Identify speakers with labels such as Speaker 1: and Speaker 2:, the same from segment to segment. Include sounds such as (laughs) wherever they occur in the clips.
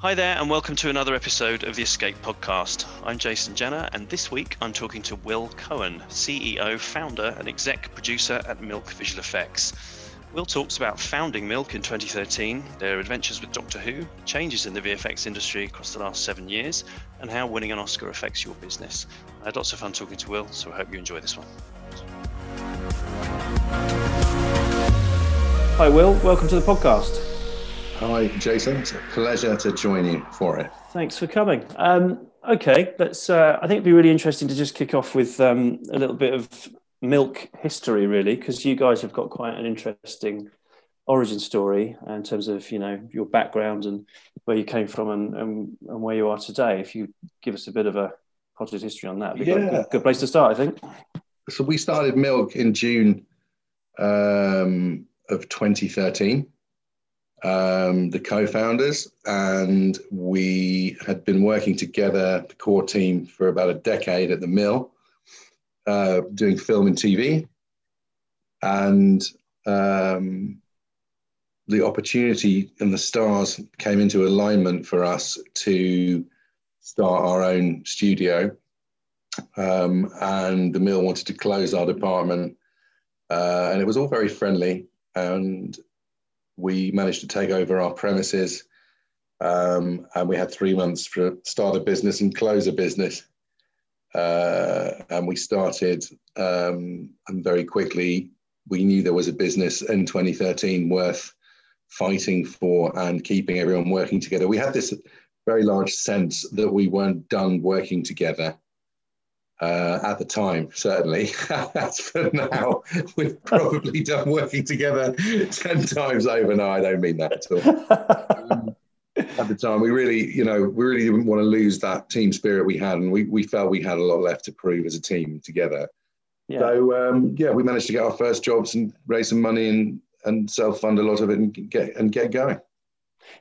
Speaker 1: Hi there, and welcome to another episode of the Escape Podcast. I'm Jason Jenner, and this week I'm talking to Will Cohen, CEO, founder, and exec producer at Milk Visual Effects. Will talks about founding Milk in 2013, their adventures with Doctor Who, changes in the VFX industry across the last seven years, and how winning an Oscar affects your business. I had lots of fun talking to Will, so I hope you enjoy this one. Hi, Will. Welcome to the podcast.
Speaker 2: Hi, Jason. It's a pleasure to join you for it.
Speaker 1: Thanks for coming. Um, okay, let's. Uh, I think it'd be really interesting to just kick off with um, a little bit of milk history, really, because you guys have got quite an interesting origin story in terms of you know your background and where you came from and, and, and where you are today. If you give us a bit of a potted history on that, yeah. Good, good, place to start, I think.
Speaker 2: So we started Milk in June um, of 2013 um, the co-founders, and we had been working together, the core team, for about a decade at the mill, uh, doing film and TV, and um, the opportunity and the stars came into alignment for us to start our own studio. Um, and the mill wanted to close our department, uh, and it was all very friendly. And we managed to take over our premises um, and we had three months to start a business and close a business. Uh, and we started, um, and very quickly we knew there was a business in 2013 worth fighting for and keeping everyone working together. We had this very large sense that we weren't done working together uh, at the time, certainly. (laughs) As for now, we've probably done working together 10 times over. No, I don't mean that at all. um, at the time, we really, you know, we really didn't want to lose that team spirit we had, and we, we felt we had a lot left to prove as a team together. Yeah. So, um, yeah, we managed to get our first jobs and raise some money and, and self fund a lot of it and get, and get going.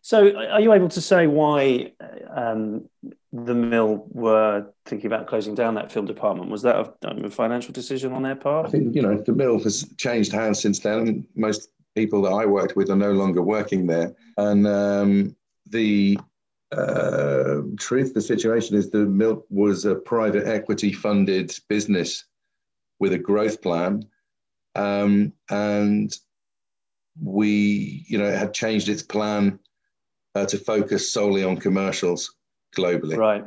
Speaker 1: So, are you able to say why um, the mill were thinking about closing down that film department? Was that a, a, financial decision on their part?
Speaker 2: I think you know the mill has changed hands since then. Most people that I worked with are no longer working there, and um, the uh, truth, the situation is the mill was a private equity funded business with a growth plan, um, and we, you know, had changed its plan uh, to focus solely on commercials globally.
Speaker 1: Right.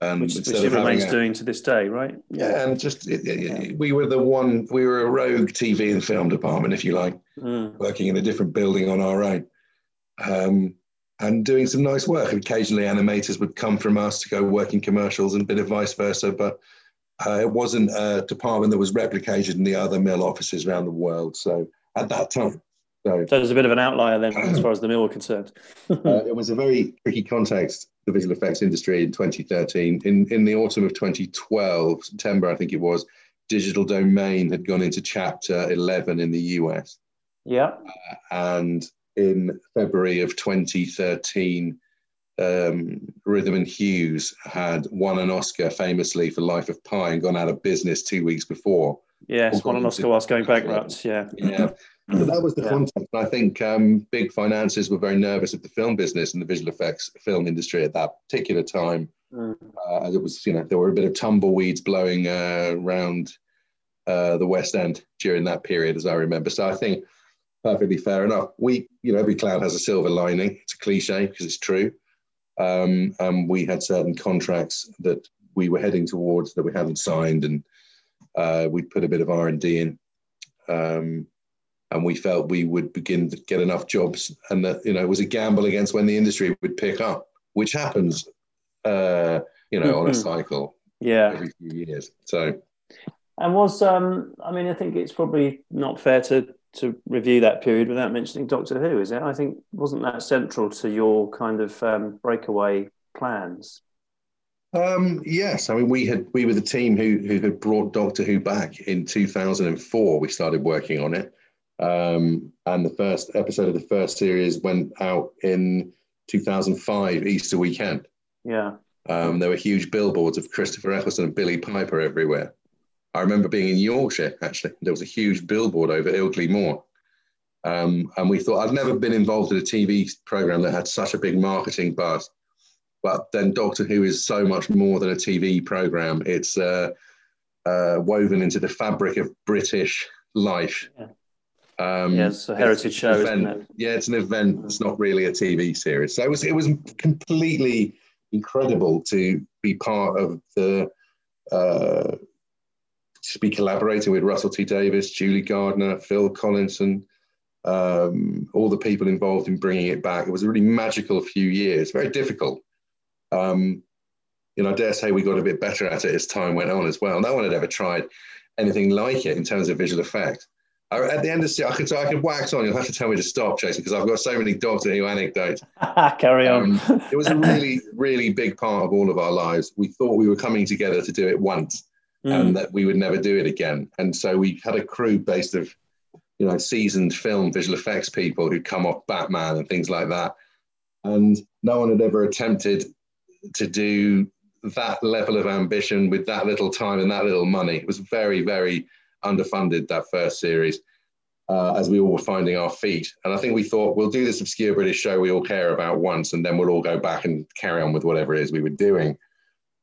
Speaker 1: Um, which, which it remains a, doing to this day, right?
Speaker 2: Yeah, and just it, it, yeah. we were the one, we were a rogue TV and film department, if you like, mm. working in a different building on our own, um, and doing some nice work. Occasionally, animators would come from us to go work in commercials, and a bit of vice versa. But uh, it wasn't a department that was replicated in the other mill offices around the world. So at that time,
Speaker 1: so, so there's a bit of an outlier then, as far as the mill were concerned. (laughs)
Speaker 2: uh, it was a very tricky context, the visual effects industry in 2013. In in the autumn of 2012, September, I think it was, Digital Domain had gone into Chapter 11 in the US.
Speaker 1: Yeah.
Speaker 2: Uh, and in February of 2013, um, Rhythm and Hues had won an Oscar famously for Life of Pi and gone out of business two weeks before.
Speaker 1: Yes, won an Oscar whilst going bankrupt. Yeah.
Speaker 2: Yeah. So that was the yeah. context. I think um, big finances were very nervous of the film business and the visual effects film industry at that particular time. Mm. Uh, as it was, you know, there were a bit of tumbleweeds blowing uh, around uh, the West End during that period, as I remember. So I think perfectly fair enough. We, you know, every cloud has a silver lining. It's a cliche because it's true. Um, and we had certain contracts that we were heading towards that we hadn't signed, and uh, we put a bit of R and D in. Um, and we felt we would begin to get enough jobs and that you know it was a gamble against when the industry would pick up which happens uh, you know mm-hmm. on a mm-hmm. cycle
Speaker 1: yeah
Speaker 2: every few years so
Speaker 1: and was um i mean i think it's probably not fair to to review that period without mentioning doctor who is it i think wasn't that central to your kind of um, breakaway plans
Speaker 2: um, yes, I mean we had we were the team who who had brought Doctor Who back in 2004. We started working on it, um, and the first episode of the first series went out in 2005, Easter weekend.
Speaker 1: Yeah.
Speaker 2: Um, there were huge billboards of Christopher Eccleston and Billie Piper everywhere. I remember being in Yorkshire, actually. There was a huge billboard over Ilkley Moor. Um, and we thought, I'd never been involved in a TV program that had such a big marketing buzz. But then Doctor Who is so much more than a TV program. It's uh, uh, woven into the fabric of British life.
Speaker 1: Yeah. Um, yeah, it's a heritage it's show,
Speaker 2: isn't
Speaker 1: it?
Speaker 2: Yeah, it's an event. It's not really a TV series. So it was it was completely incredible to be part of the uh, to be collaborating with Russell T Davies, Julie Gardner, Phil Collinson, um, all the people involved in bringing it back. It was a really magical few years. Very difficult. Um, you know, I dare say we got a bit better at it as time went on as well. No one had ever tried anything like it in terms of visual effect. At the end of the I could, I could wax on. You'll have to tell me to stop, Jason, because I've got so many Doctor Who anecdotes. (laughs)
Speaker 1: Carry on. Um,
Speaker 2: it was a really, really big part of all of our lives. We thought we were coming together to do it once, mm. and that we would never do it again. And so we had a crew based of, you know, seasoned film visual effects people who'd come off Batman and things like that. And no one had ever attempted to do that level of ambition with that little time and that little money. It was very, very underfunded that first series uh, as we all were finding our feet. And I think we thought we'll do this obscure British show we all care about once, and then we'll all go back and carry on with whatever it is we were doing.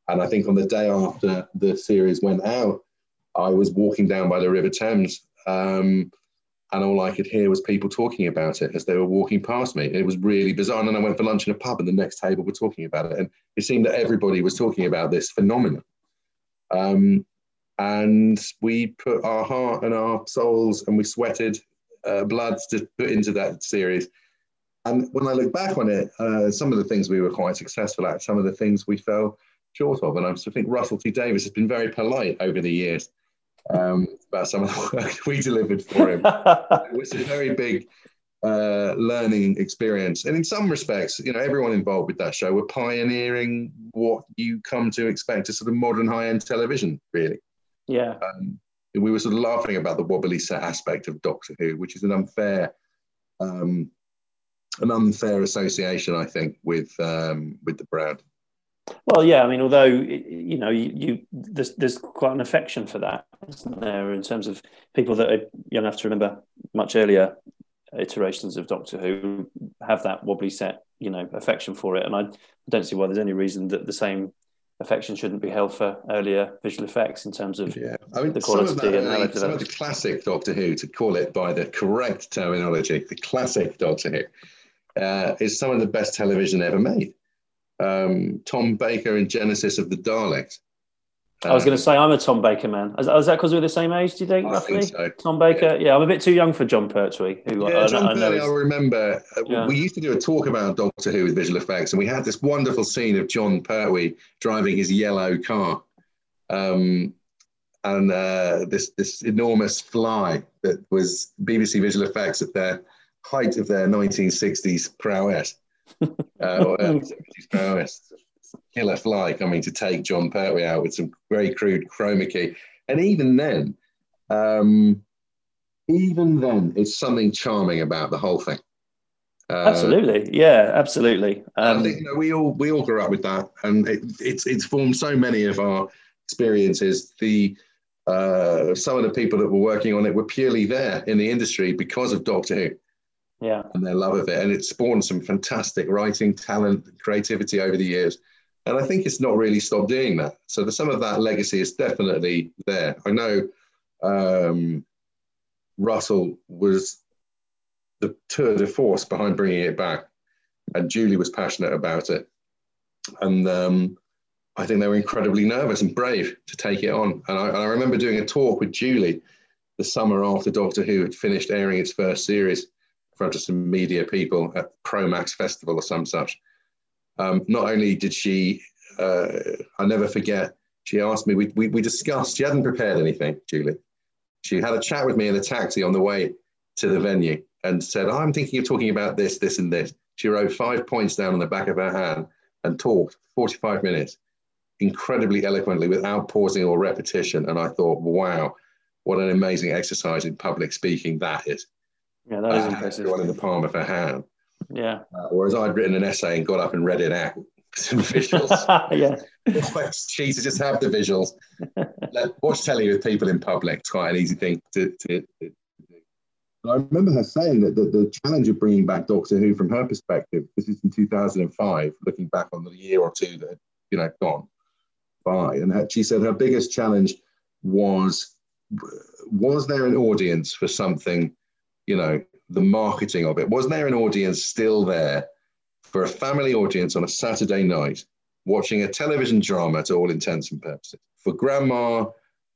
Speaker 2: And I think on the day after the series went out, I was walking down by the River Thames. Um, and all I could hear was people talking about it as they were walking past me. It was really bizarre. And then I went for lunch in a pub, and the next table were talking about it. And it seemed that everybody was talking about this phenomenon. Um, and we put our heart and our souls and we sweated uh, blood to put into that series. And when I look back on it, uh, some of the things we were quite successful at, some of the things we fell short of. And I think Russell T Davies has been very polite over the years um, about some of the work (laughs) we delivered for him. it was a very big uh, learning experience. And in some respects, you know, everyone involved with that show were pioneering what you come to expect as sort of modern high end television, really.
Speaker 1: Yeah. Um,
Speaker 2: we were sort of laughing about the wobbly set aspect of Doctor Who, which is an unfair, um, an unfair association, I think, with um, with the brand.
Speaker 1: Well, yeah, I mean, although you know, you, you there's there's quite an affection for that, isn't there? In terms of people that are young enough to remember much earlier iterations of Doctor Who have that wobbly set, you know, affection for it, and I don't see why there's any reason that the same affection shouldn't be held for earlier visual effects in terms of yeah. I mean, the quality
Speaker 2: some of that, and how they've Some of the classic Doctor Who, to call it by the correct terminology, the classic Doctor Who, uh, is some of the best television ever made. Um, Tom Baker in Genesis of the Daleks
Speaker 1: I was going to say I'm a Tom Baker man. Is, is that because we're the same age? Do you think?
Speaker 2: I
Speaker 1: roughly?
Speaker 2: Think so.
Speaker 1: Tom Baker. Yeah. yeah. I'm a bit too young for Jon Pertwee.
Speaker 2: Who yeah, I, Jon I, Pertwee. I, I remember uh, yeah. we used to do a talk about Doctor Who with visual effects, and we had this wonderful scene of Jon Pertwee driving his yellow car, um, and uh, this this enormous fly that was BBC visual effects at their height of their 1960s prowess. (laughs) uh, uh, 70s prowess killer fly coming to take Jon Pertwee out with some very crude chroma key. And even then, um, even then, it's something charming about the whole thing.
Speaker 1: Uh, absolutely, yeah, absolutely.
Speaker 2: Um, I think you know, we all we all grew up with that, and it, it's it's formed so many of our experiences. The uh, some of the people that were working on it were purely there in the industry because of Doctor Who.
Speaker 1: Yeah,
Speaker 2: and their love of it, and it spawned some fantastic writing, talent, creativity over the years. And I think it's not really stopped doing that. So the, some of that legacy is definitely there. I know um, Russell was the tour de force behind bringing it back, and Julie was passionate about it. And um, I think they were incredibly nervous and brave to take it on. And I, and I remember doing a talk with Julie the summer after Doctor Who had finished airing its first series in front of some media people at Promax Festival or some such. Um, not only did she, uh, I never forget, she asked me, we, we, we discussed, she hadn't prepared anything, Julie. She had a chat with me in a taxi on the way to the venue and said, I'm thinking of talking about this, this, and this. She wrote five points down on the back of her hand and talked 45 minutes incredibly eloquently without pausing or repetition. And I thought, wow, what an amazing exercise in public speaking that is.
Speaker 1: Yeah, that is uh, impressive.
Speaker 2: One in the palm of her hand.
Speaker 1: Yeah. Uh,
Speaker 2: whereas I'd written an essay and got up and read it out. (laughs) Some visuals. (laughs)
Speaker 1: yeah.
Speaker 2: She to just have the visuals. (laughs) Let, watch telly with people in public. It's quite an easy thing to, to, to do. I remember her saying that the, the challenge of bringing back Doctor Who from her perspective, this is in 2005, looking back on the year or two that had, you know, gone by. And her, she said her biggest challenge was, was there an audience for something, you know, the marketing of it? Was there an audience still there for a family audience on a Saturday night watching a television drama to all intents and purposes? For grandma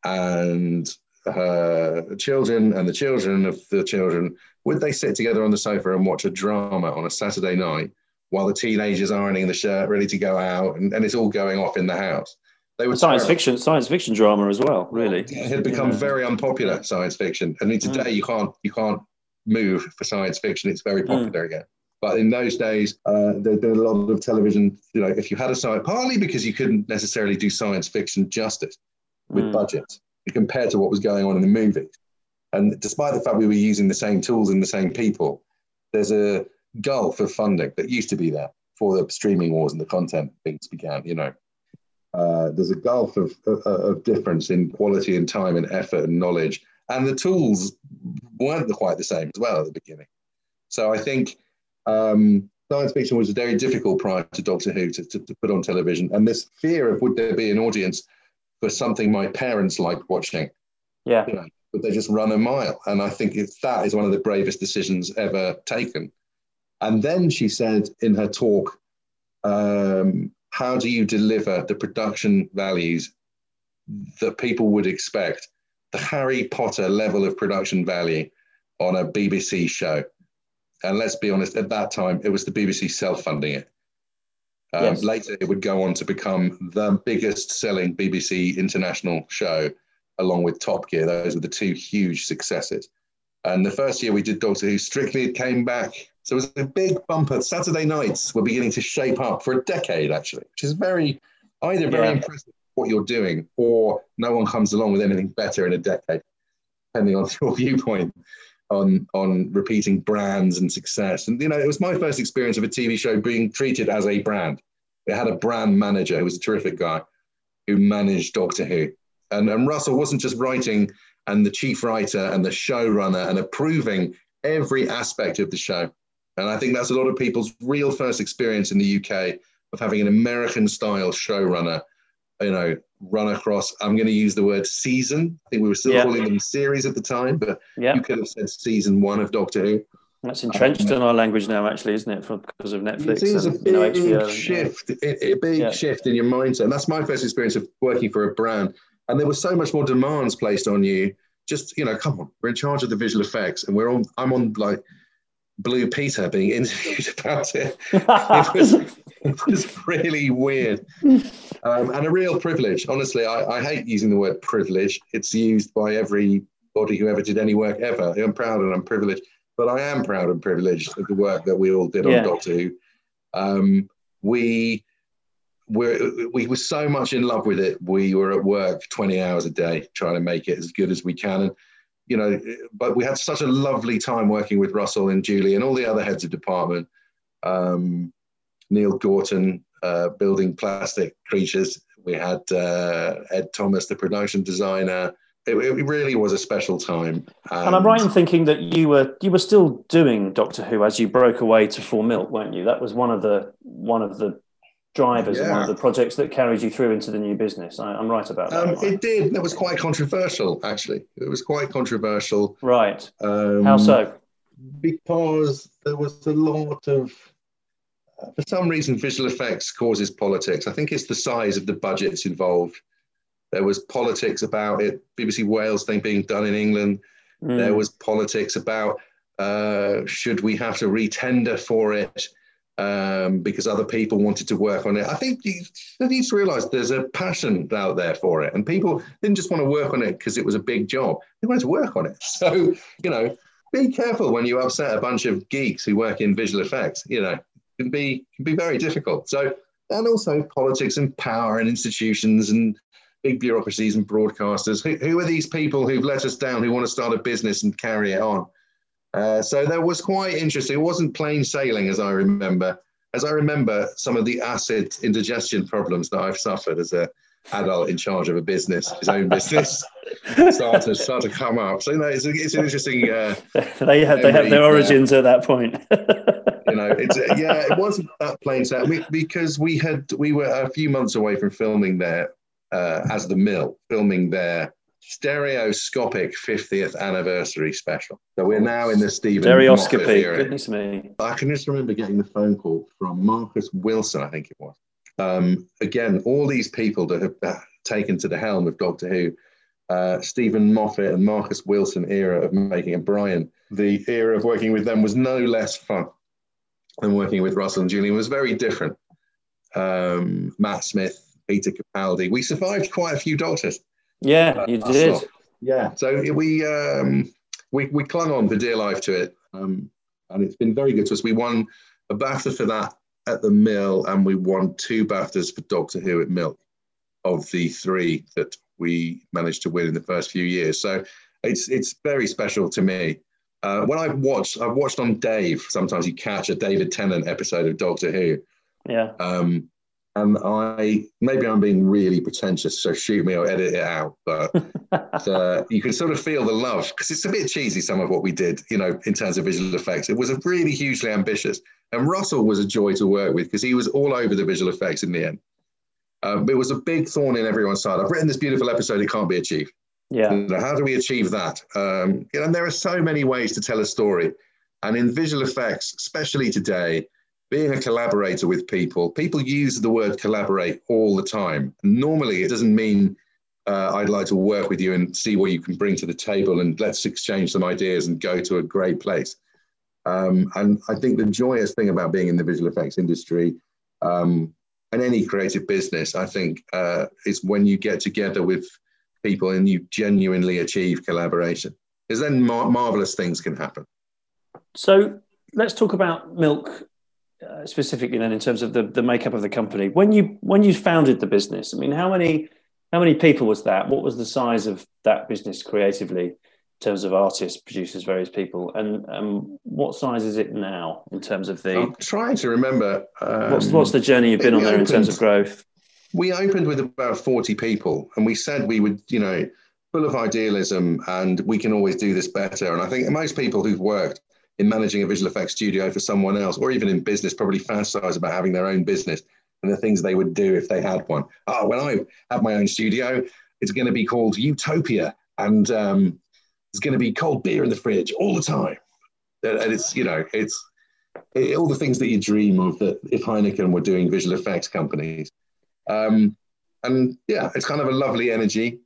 Speaker 2: and her children and the children of the children, would they sit together on the sofa and watch a drama on a Saturday night while the teenagers ironing the shirt, ready to go out, and, and it's all going off in the house?
Speaker 1: They were science terrible. fiction, science fiction drama as well. Really,
Speaker 2: it had become yeah. very unpopular science fiction, I mean, today mm. you can't you can't move for science fiction. It's very mm. popular mm. again. But in those days, uh, there'd been a lot of television. You know, if you had a science, partly because you couldn't necessarily do science fiction justice with mm. budgets compared to what was going on in the movies. And despite the fact we were using the same tools and the same people, there's a gulf of funding that used to be there before the streaming wars and the content things began. You know, uh, there's a gulf of, of, of difference in quality and time and effort and knowledge, and the tools weren't quite the same as well at the beginning. So I think um, science fiction was very difficult prior to Doctor Who to, to, to put on television, and this fear of would there be an audience for something my parents liked watching.
Speaker 1: Yeah. You know,
Speaker 2: but they just run a mile. And I think it's, that is one of the bravest decisions ever taken. And then she said in her talk, um, how do you deliver the production values that people would expect, the Harry Potter level of production value on a BBC show? And let's be honest, at that time, it was the BBC self funding it. Um, yes. Later, it would go on to become the biggest selling BBC international show, along with Top Gear. Those were the two huge successes. And the first year we did Doctor Who, Strictly it came back. So it was a big bumper. Saturday nights were beginning to shape up for a decade, actually, which is very, either very yeah. impressive what you're doing, or no one comes along with anything better in a decade, depending on (laughs) your viewpoint on on repeating brands and success. And you know, it was my first experience of a TV show being treated as a brand. It had a brand manager who was a terrific guy who managed Doctor Who. And, and Russell wasn't just writing and the chief writer and the showrunner and approving every aspect of the show. And I think that's a lot of people's real first experience in the UK of having an American style showrunner, you know, run across. I'm going to use the word season. I think we were still yeah. calling them series at the time, but yeah. you could have said season one of Doctor Who.
Speaker 1: That's entrenched um, in our language now, actually, isn't it? For, because of Netflix.
Speaker 2: It and, a big you know, HBO shift, yeah. a big yeah. shift in your mindset. And that's my first experience of working for a brand. And there was so much more demands placed on you. Just you know, come on, we're in charge of the visual effects, and we're on. I'm on like Blue Peter being (laughs) interviewed about it. it, was, it was really weird um, and a real privilege. Honestly, I, I, hate using the word privilege. It's used by everybody who ever did any work ever. I'm proud and I'm privileged, but I am proud and privileged of the work that we all did yeah. on Who. Um, we we're, we were so much in love with it. We were at work 20 hours a day trying to make it as good as we can. And you know, but we had such a lovely time working with Russell and Julie and all the other heads of department. Um, Neil Gorton uh, building plastic creatures. We had uh, Ed Thomas, the production designer. It, it, really was a special time.
Speaker 1: And, and I'm right in thinking that you were you were still doing Doctor Who as you broke away to Four Milk, weren't you? That was one of the one of the drivers yeah. one of the projects that carried you through into the new business. I, am right about that.
Speaker 2: Um, it did. That was quite controversial, actually. It was quite controversial.
Speaker 1: Right. Um, How so?
Speaker 2: Because there was a lot of, for some reason, visual effects causes politics. I think it's the size of the budgets involved. There was politics about it. BBC Wales thing being done in England. Mm. There was politics about uh, should we have to retender for it um, because other people wanted to work on it. I think you, you need to realize there's a passion out there for it, and people didn't just want to work on it because it was a big job. They wanted to work on it. (laughs) So, you know, be careful when you upset a bunch of geeks who work in visual effects. You know, can be can be very difficult. So, and also politics and power and institutions and big bureaucracies and broadcasters. Who, who are these people who've let us down? Who want to start a business and carry it on? Uh, so that was quite interesting. It wasn't plain sailing, as I remember. As I remember, some of the acid indigestion problems that I've suffered as a adult in charge of a business, his own business, (laughs) start to start to come up. So you know, it's, it's an interesting. Uh, (laughs)
Speaker 1: they have they have their origins at that point. (laughs)
Speaker 2: you know, it's yeah, it wasn't that plain set we, because we had we were a few months away from filming there uh, as the mill, filming their stereoscopic 50th anniversary special. So we're now in the Stephen
Speaker 1: stereoscopy. Goodness me!
Speaker 2: I can just remember getting the phone call from Marcus Wilson, I think it was. Um, again, all these people that have taken to the helm of Doctor Who, uh, Steven Moffat and Marcus Wilson era of making it. Brian, the era of working with them was no less fun than working with Russell and Julian. Was very different. Um, Matt Smith, Peter Capaldi. We survived quite a few Doctors.
Speaker 1: Yeah, you did.
Speaker 2: Yeah, so we um, we we clung on for dear life to it, um, and it's been very good to us. We won a BAFTA for that at the Mill, and we won two BAFTAs for Doctor Who at Milk, of the three that we managed to win in the first few years. So it's it's very special to me. Uh, when I've watched, I've watched on Dave. Sometimes you catch a David Tennant episode of Doctor Who.
Speaker 1: Yeah.
Speaker 2: Um, and I maybe I'm being really pretentious, so shoot me or edit it out. But (laughs) uh, you can sort of feel the love because it's a bit cheesy. Some of what we did, you know, in terms of visual effects, it was a really hugely ambitious. And Russell was a joy to work with because he was all over the visual effects in the end. Um, it was a big thorn in everyone's side. I've written this beautiful episode. It can't be achieved.
Speaker 1: Yeah.
Speaker 2: How do we achieve that? Um, and there are so many ways to tell a story, and in visual effects, especially today being a collaborator with people, people use the word collaborate all the time. Normally, it doesn't mean uh, I'd like to work with you and see what you can bring to the table and let's exchange some ideas and go to a great place. Um, and I think the joyous thing about being in the visual effects industry um, and any creative business, I think, uh, is when you get together with people and you genuinely achieve collaboration, because then mar- marvelous things can happen.
Speaker 1: So let's talk about milk uh, specifically then in terms of the, the makeup of the company. When you when you founded the business i mean how many how many people was that? What was the size of that business creatively in terms of artists producers various people? And um, what size is it now in terms of the
Speaker 2: i'm trying to remember
Speaker 1: um, what's, what's the journey you've been on there opened, in terms of growth
Speaker 2: we opened with about 40 people and we said we would you know full of idealism and we can always do this better and i think most people who've worked in managing a visual effects studio for someone else, or even in business, probably fantasize about having their own business and the things they would do if they had one. Oh, when I have my own studio, it's going to be called Utopia, and um, it's going to be cold beer in the fridge all the time. And it's you know it's it, all the things that you dream of that if Heineken were doing visual effects companies. Um, and yeah, it's kind of a lovely energy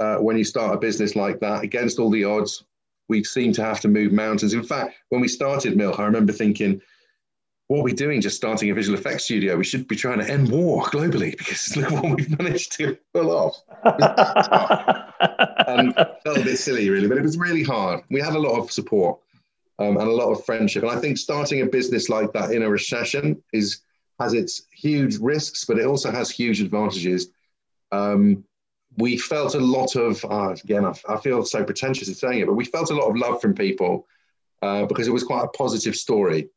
Speaker 2: uh, when you start a business like that against all the odds we seem to have to move mountains. In fact, when we started Milk, I remember thinking, what are we doing just starting a visual effects studio? We should be trying to end war globally because (laughs) look what we've managed to pull off. (laughs) and felt a bit silly, really, but it was really hard. We had a lot of support um, and a lot of friendship. And I think starting a business like that in a recession is has its huge risks, but it also has huge advantages. Um, we felt a lot of, uh, again, I, I, feel so pretentious in saying it, but we felt a lot of love from people uh, because it was quite a positive story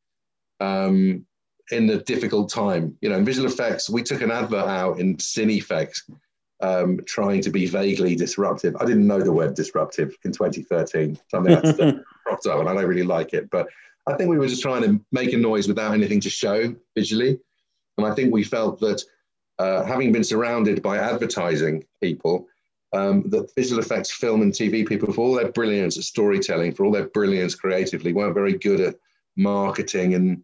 Speaker 2: um, in the difficult time. You know, in visual effects, we took an advert out in Cinefex um, trying to be vaguely disruptive. I didn't know the word disruptive in 2013, something that's (laughs) cropped up, and I don't really like it. But I think we were just trying to make a noise without anything to show visually. And I think we felt that uh, having been surrounded by advertising people, um, that visual effects, film, and TV people, for all their brilliance at storytelling, for all their brilliance creatively, weren't very good at marketing and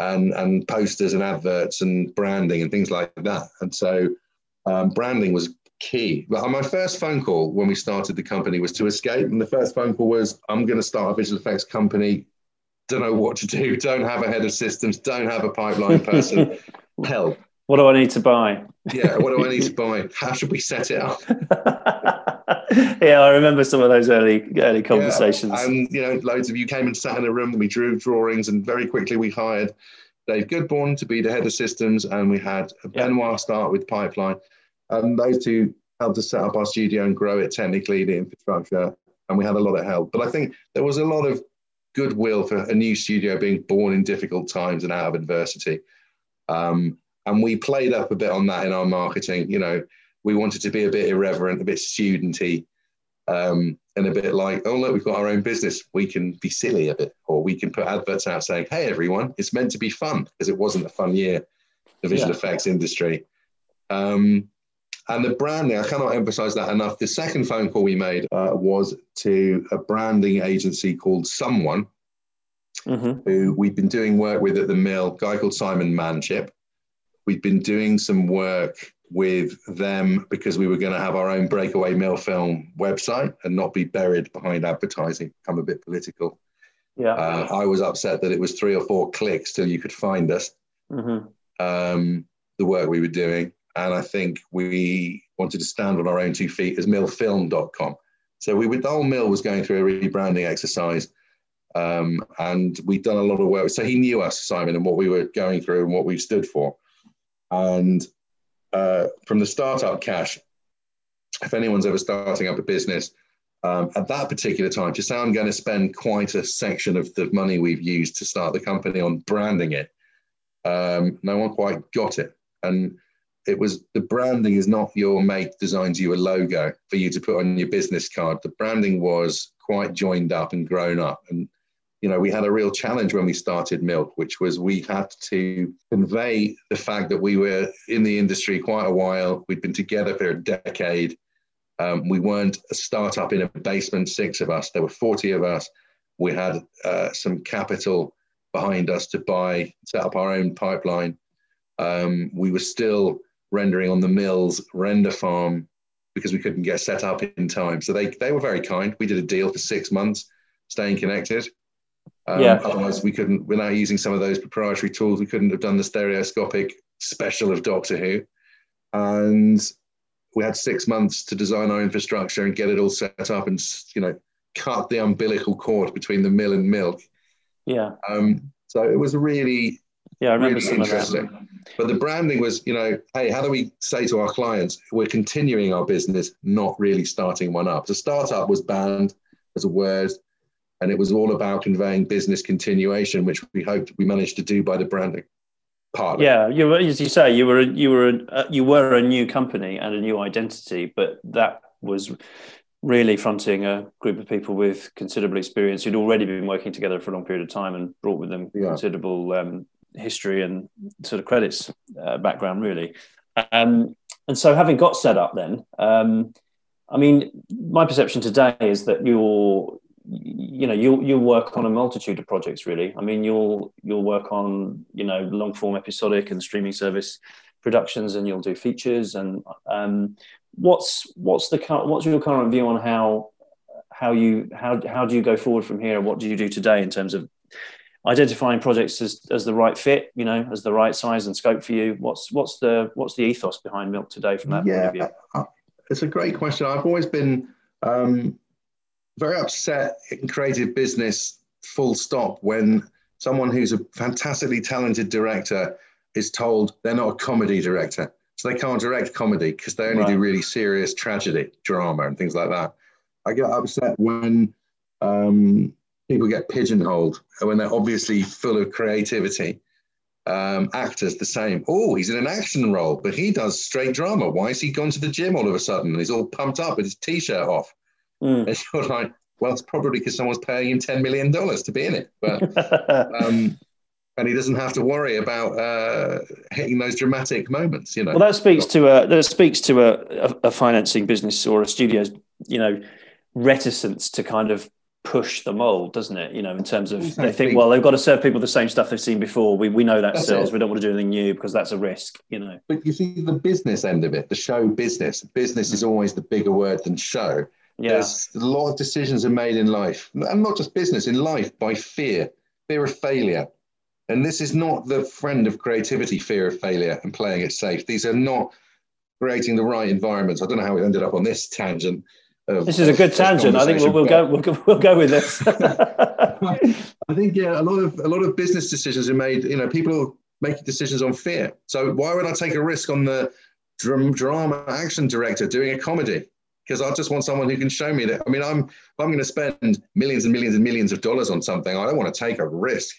Speaker 2: and and posters and adverts and branding and things like that. And so, um, branding was key. But my first phone call when we started the company was to escape, and the first phone call was, "I'm going to start a visual effects company. Don't know what to do. Don't have a head of systems. Don't have a pipeline person. (laughs) Help."
Speaker 1: What do I need to buy?
Speaker 2: yeah, what do I need to buy? (laughs) How should we set it up? (laughs)
Speaker 1: yeah, I remember some of those early early conversations.
Speaker 2: Yeah, and you know, loads of you came and sat in a room. and We drew drawings, and very quickly we hired Dave Goodborn to be the head of systems, and we had Benoit start with Pipeline, and those two helped us set up our studio and grow it technically, the infrastructure, and we had a lot of help. But I think there was a lot of goodwill for a new studio being born in difficult times and out of adversity. Um, and we played up a bit on that in our marketing. You know, we wanted to be a bit irreverent, a bit studenty, um, and a bit like, oh look, we've got our own business. We can be silly a bit, or we can put adverts out saying, "Hey everyone, it's meant to be fun," because it wasn't a fun year, the visual yeah. effects industry. Um, and the branding, I cannot emphasize that enough. The second phone call we made uh, was to a branding agency called Someone, mm-hmm. who we've been doing work with at the mill, guy called Simon Manship. We've been doing some work with them because we were going to have our own breakaway mill film website and not be buried behind advertising, become a bit political.
Speaker 1: Yeah.
Speaker 2: Uh, I was upset that it was three or four clicks till you could find us, mm-hmm. um, the work we were doing. And I think we wanted to stand on our own two feet as millfilm.com. So we, the whole mill was going through a rebranding exercise. Um, and we'd done a lot of work. So he knew us, Simon, and what we were going through and what we stood for. And uh, from the startup cash, if anyone's ever starting up a business, um, at that particular time, to say I'm going to spend quite a section of the money we've used to start the company on branding it, um, no one quite got it. And it was the branding is not your mate designs you a logo for you to put on your business card. The branding was quite joined up and grown up. And you know, we had a real challenge when we started Milk, which was we had to convey the fact that we were in the industry quite a while. We'd been together for a decade. Um, we weren't a startup in a basement, six of us. There were 40 of us. We had uh, some capital behind us to buy, set up our own pipeline. Um, we were still rendering on the mill's render farm because we couldn't get set up in time. So they, they were very kind. We did a deal for six months, staying connected. Um, yeah. Otherwise, we couldn't, without using some of those proprietary tools, we couldn't have done the stereoscopic special of Doctor Who. And we had six months to design our infrastructure and get it all set up and, you know, cut the umbilical cord between the mill and milk.
Speaker 1: Yeah.
Speaker 2: Um, so it was really,
Speaker 1: yeah, I remember really interesting.
Speaker 2: But the branding was, you know, hey, how do we say to our clients, we're continuing our business, not really starting one up? So startup was banned as a word and it was all about conveying business continuation, which we hoped we managed to do by the branding part.
Speaker 1: Yeah, you were, as you say, you were you were a, uh, you were a new company and a new identity, but that was really fronting a group of people with considerable experience who'd already been working together for a long period of time and brought with them yeah. considerable um, history and sort of credits uh, background, really. Um, and so, having got set up, then. Um, I mean, my perception today is that you're you know you'll you'll work on a multitude of projects really. I mean you'll you'll work on you know long form episodic and streaming service productions and you'll do features. And um, what's what's the what's your current view on how how you how how do you go forward from here? What do you do today in terms of identifying projects as, as the right fit you know as the right size and scope for you? What's what's the what's the ethos behind milk today from that
Speaker 2: yeah,
Speaker 1: point of view?
Speaker 2: uh, it's a great question. I've always been um, very upset in creative business, full stop, when someone who's a fantastically talented director is told they're not a comedy director. So they can't direct comedy because they only right. do really serious tragedy, drama, and things like that. I get upset when um, people get pigeonholed, when they're obviously full of creativity. Um, actors the same. Oh, he's in an action role, but he does straight drama. Why has he gone to the gym all of a sudden? And he's all pumped up with his t-shirt off. Mm. And you're like, well, it's probably because someone's paying him $10 million to be in it. But, (laughs) um, and he doesn't have to worry about uh, hitting those dramatic moments, you know.
Speaker 1: Well, that speaks to a, that speaks to a, a financing business or a studio's, you know, reticence to kind of push the mold, doesn't it? You know, in terms of they think, well, they've got to serve people the same stuff they've seen before. We we know that that's sells. It. We don't want to do anything new because that's a risk. You know.
Speaker 2: But you see the business end of it, the show business. Business is always the bigger word than show.
Speaker 1: Yeah.
Speaker 2: There's a lot of decisions are made in life, and not just business, in life by fear, fear of failure. And this is not the friend of creativity, fear of failure and playing it safe. These are not creating the right environments. I don't know how we ended up on this tangent.
Speaker 1: Of, this is a good tangent. I think we'll, we'll go. We'll go. We'll go with this. (laughs) (laughs)
Speaker 2: I think yeah, a lot of a lot of business decisions are made. You know, people making decisions on fear. So why would I take a risk on the drama action director doing a comedy? Because I just want someone who can show me that. I mean, I'm if I'm going to spend millions and millions and millions of dollars on something, I don't want to take a risk.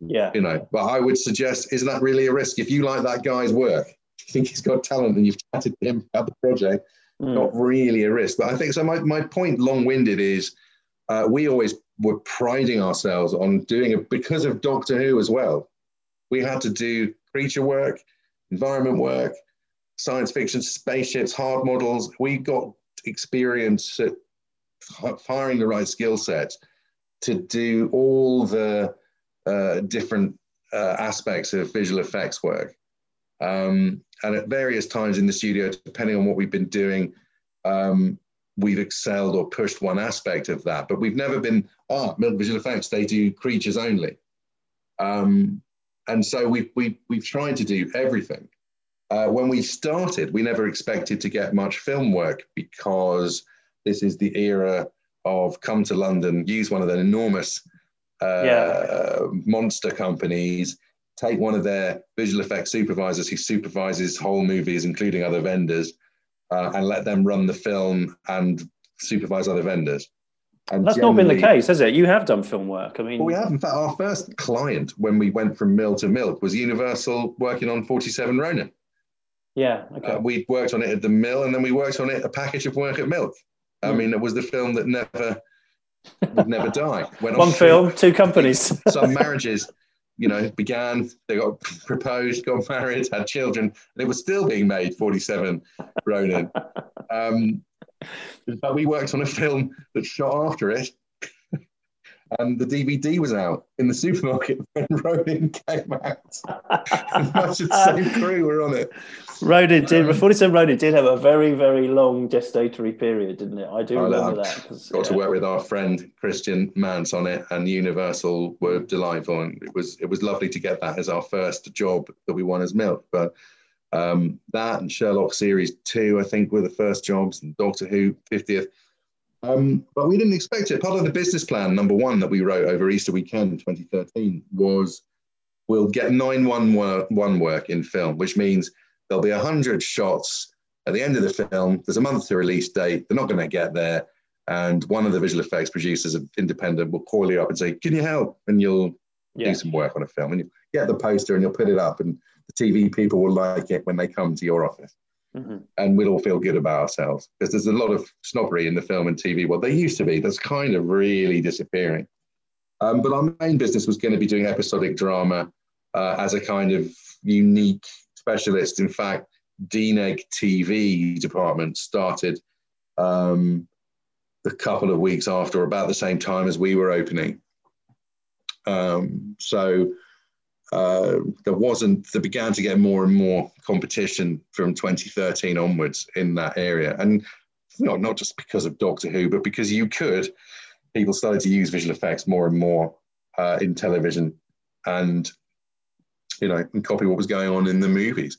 Speaker 1: Yeah.
Speaker 2: You know, but I would suggest, isn't that really a risk? If you like that guy's work, (laughs) you think he's got talent and you've chatted to him about the project, mm. not really a risk. But I think so. My, my point, long winded, is uh, we always were priding ourselves on doing it because of Doctor Who as well. We had to do creature work, environment work, science fiction, spaceships, hard models. We got experience at firing the right skill set to do all the uh, different uh, aspects of visual effects work. Um, and at various times in the studio, depending on what we've been doing, um, we've excelled or pushed one aspect of that. But we've never been, ah, Milk Visual Effects, they do creatures only. Um, and so we've, we, we've tried to do everything. Uh, when we started, we never expected to get much film work because this is the era of come to London, use one of the enormous uh, yeah. monster companies, take one of their visual effects supervisors who supervises whole movies, including other vendors, uh, and let them run the film and supervise other vendors.
Speaker 1: And That's not been the case, has it? You have done film work. I mean,
Speaker 2: well, we have. In fact, our first client when we went from mill to milk was Universal working on 47 Ronin.
Speaker 1: Yeah. Okay. Uh,
Speaker 2: we worked on it at the mill, and then we worked on it a package of work at Milk. I mean, it was the film that never would never die. (laughs)
Speaker 1: Went One film, two companies. (laughs)
Speaker 2: some marriages, you know, began. They got proposed, got married, had children, and it was still being made. Forty-seven, Ronin. (laughs) Um, but we worked on a film that shot after it, and the DVD was out in the supermarket (laughs) when Ronin came out. (laughs) much of the same (laughs) crew were on it.
Speaker 1: Ronin did, um, 47 Ronin did have a very, very long gestatory period, didn't it? I do remember I that.
Speaker 2: Got yeah. to work with our friend Christian Manz on it, and Universal were delightful, and it was it was lovely to get that as our first job that we won as Milk. But um, that and Sherlock series two, I think, were the first jobs, and Doctor Who 50th um, but we didn't expect it. Part of the business plan, number one, that we wrote over Easter weekend 2013 was we'll get 911 work one work in film, which means there'll be 100 shots at the end of the film. There's a month to release date. They're not going to get there. And one of the visual effects producers, of independent, will call you up and say, Can you help? And you'll yeah. do some work on a film. And you get the poster and you'll put it up, and the TV people will like it when they come to your office. Mm-hmm. And we'll all feel good about ourselves because there's a lot of snobbery in the film and TV world. There used to be. That's kind of really disappearing. Um, but our main business was going to be doing episodic drama uh, as a kind of unique specialist. In fact, DNEG TV department started um, a couple of weeks after, about the same time as we were opening. Um, so uh, there wasn't, there began to get more and more competition from 2013 onwards in that area. And not, not just because of Doctor Who, but because you could, people started to use visual effects more and more uh, in television and, you know, and copy what was going on in the movies.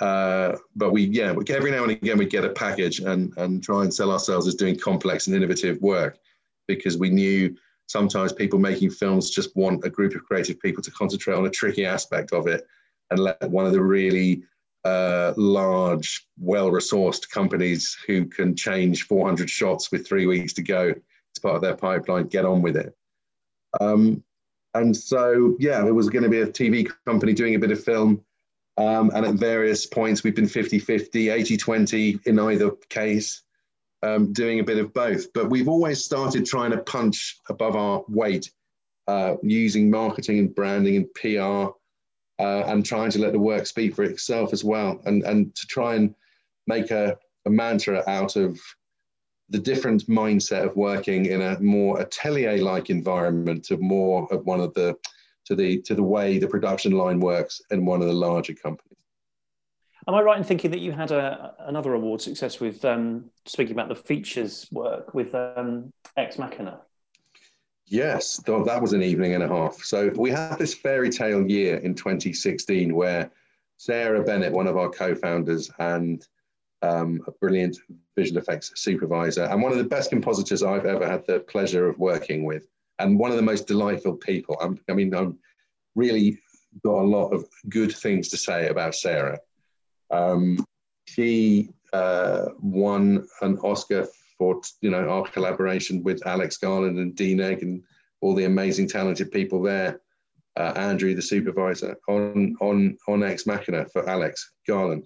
Speaker 2: Uh, but we, yeah, every now and again we'd get a package and, and try and sell ourselves as doing complex and innovative work because we knew sometimes people making films just want a group of creative people to concentrate on a tricky aspect of it and let one of the really uh, large, well resourced companies who can change 400 shots with three weeks to go as part of their pipeline get on with it. Um, and so, yeah, it was going to be a TV company doing a bit of film. Um, and at various points, we've been 50 50, 80 20 in either case um, doing a bit of both. But we've always started trying to punch above our weight uh, using marketing and branding and PR uh, and trying to let the work speak for itself as well and, and to try and make a, a mantra out of the different mindset of working in a more atelier-like environment of more of one of the to the to the way the production line works in one of the larger companies.
Speaker 1: Am I right in thinking that you had a, another award success with um, speaking about the features work with um, Ex Machina?
Speaker 2: Yes, that was an evening and a half. So we had this fairy tale year in 2016 where Sarah Bennett, one of our co-founders, and um, a brilliant visual effects supervisor, and one of the best compositors I've ever had the pleasure of working with, and one of the most delightful people. I'm, I mean, I'm really got a lot of good things to say about Sarah. Um, she uh, won an Oscar for you know our collaboration with Alex Garland and DNEG and all the amazing talented people there. uh, Andrew, the supervisor, on on on Ex Machina for Alex Garland,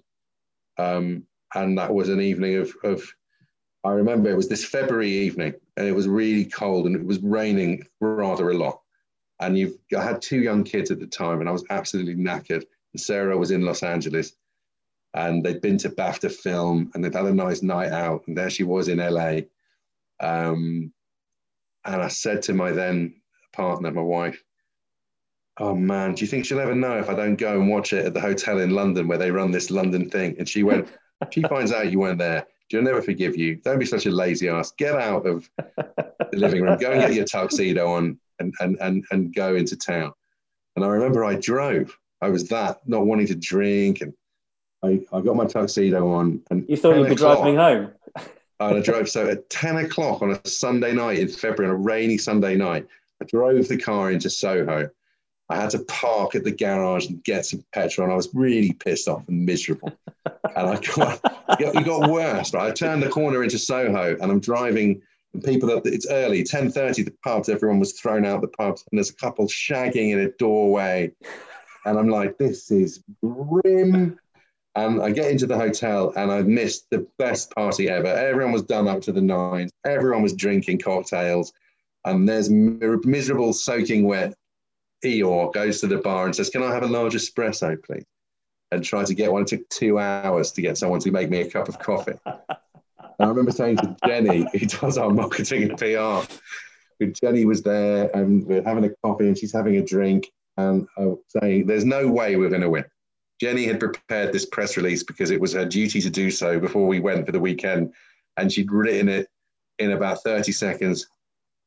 Speaker 2: um, and that was an evening of of. I remember it was this February evening, and it was really cold, and it was raining rather a lot. And you've I had two young kids at the time, and I was absolutely knackered. And Sarah was in Los Angeles, and they'd been to BAFTA film, and they'd had a nice night out, and there she was in LA. Um, and I said to my then partner, my wife, oh man, do you think she'll ever know if I don't go and watch it at the hotel in London where they run this London thing? And she went, (laughs) she finds out you weren't there. She'll never forgive you. Don't be such a lazy ass. Get out of the living room. Go and get your tuxedo on and, and, and, and go into town. And I remember I drove. I was that, not wanting to drink. And I, I got my tuxedo on. And
Speaker 1: you thought you'd be driving home?
Speaker 2: and I drove. So at 10 o'clock on a Sunday night in February, on a rainy Sunday night, I drove the car into Soho I had to park at the garage and get some petrol, and I was really pissed off and miserable. (laughs) and I got, it got worse. Right, I turned the corner into Soho, and I'm driving. And people that it's early, 10:30, the pubs, everyone was thrown out the pubs, and there's a couple shagging in a doorway, and I'm like, this is grim. And I get into the hotel, and I've missed the best party ever. Everyone was done up to the nines. Everyone was drinking cocktails, and there's miserable, soaking wet Eeyore goes to the bar and says, Can I have a large espresso, please? And tries to get one. It took two hours to get someone to make me a cup of coffee. and I remember saying to Jenny, (laughs) who does our marketing and PR, Jenny was there and we're having a coffee and she's having a drink and uh, saying, There's no way we're going to win. Jenny had prepared this press release because it was her duty to do so before we went for the weekend. And she'd written it in about 30 seconds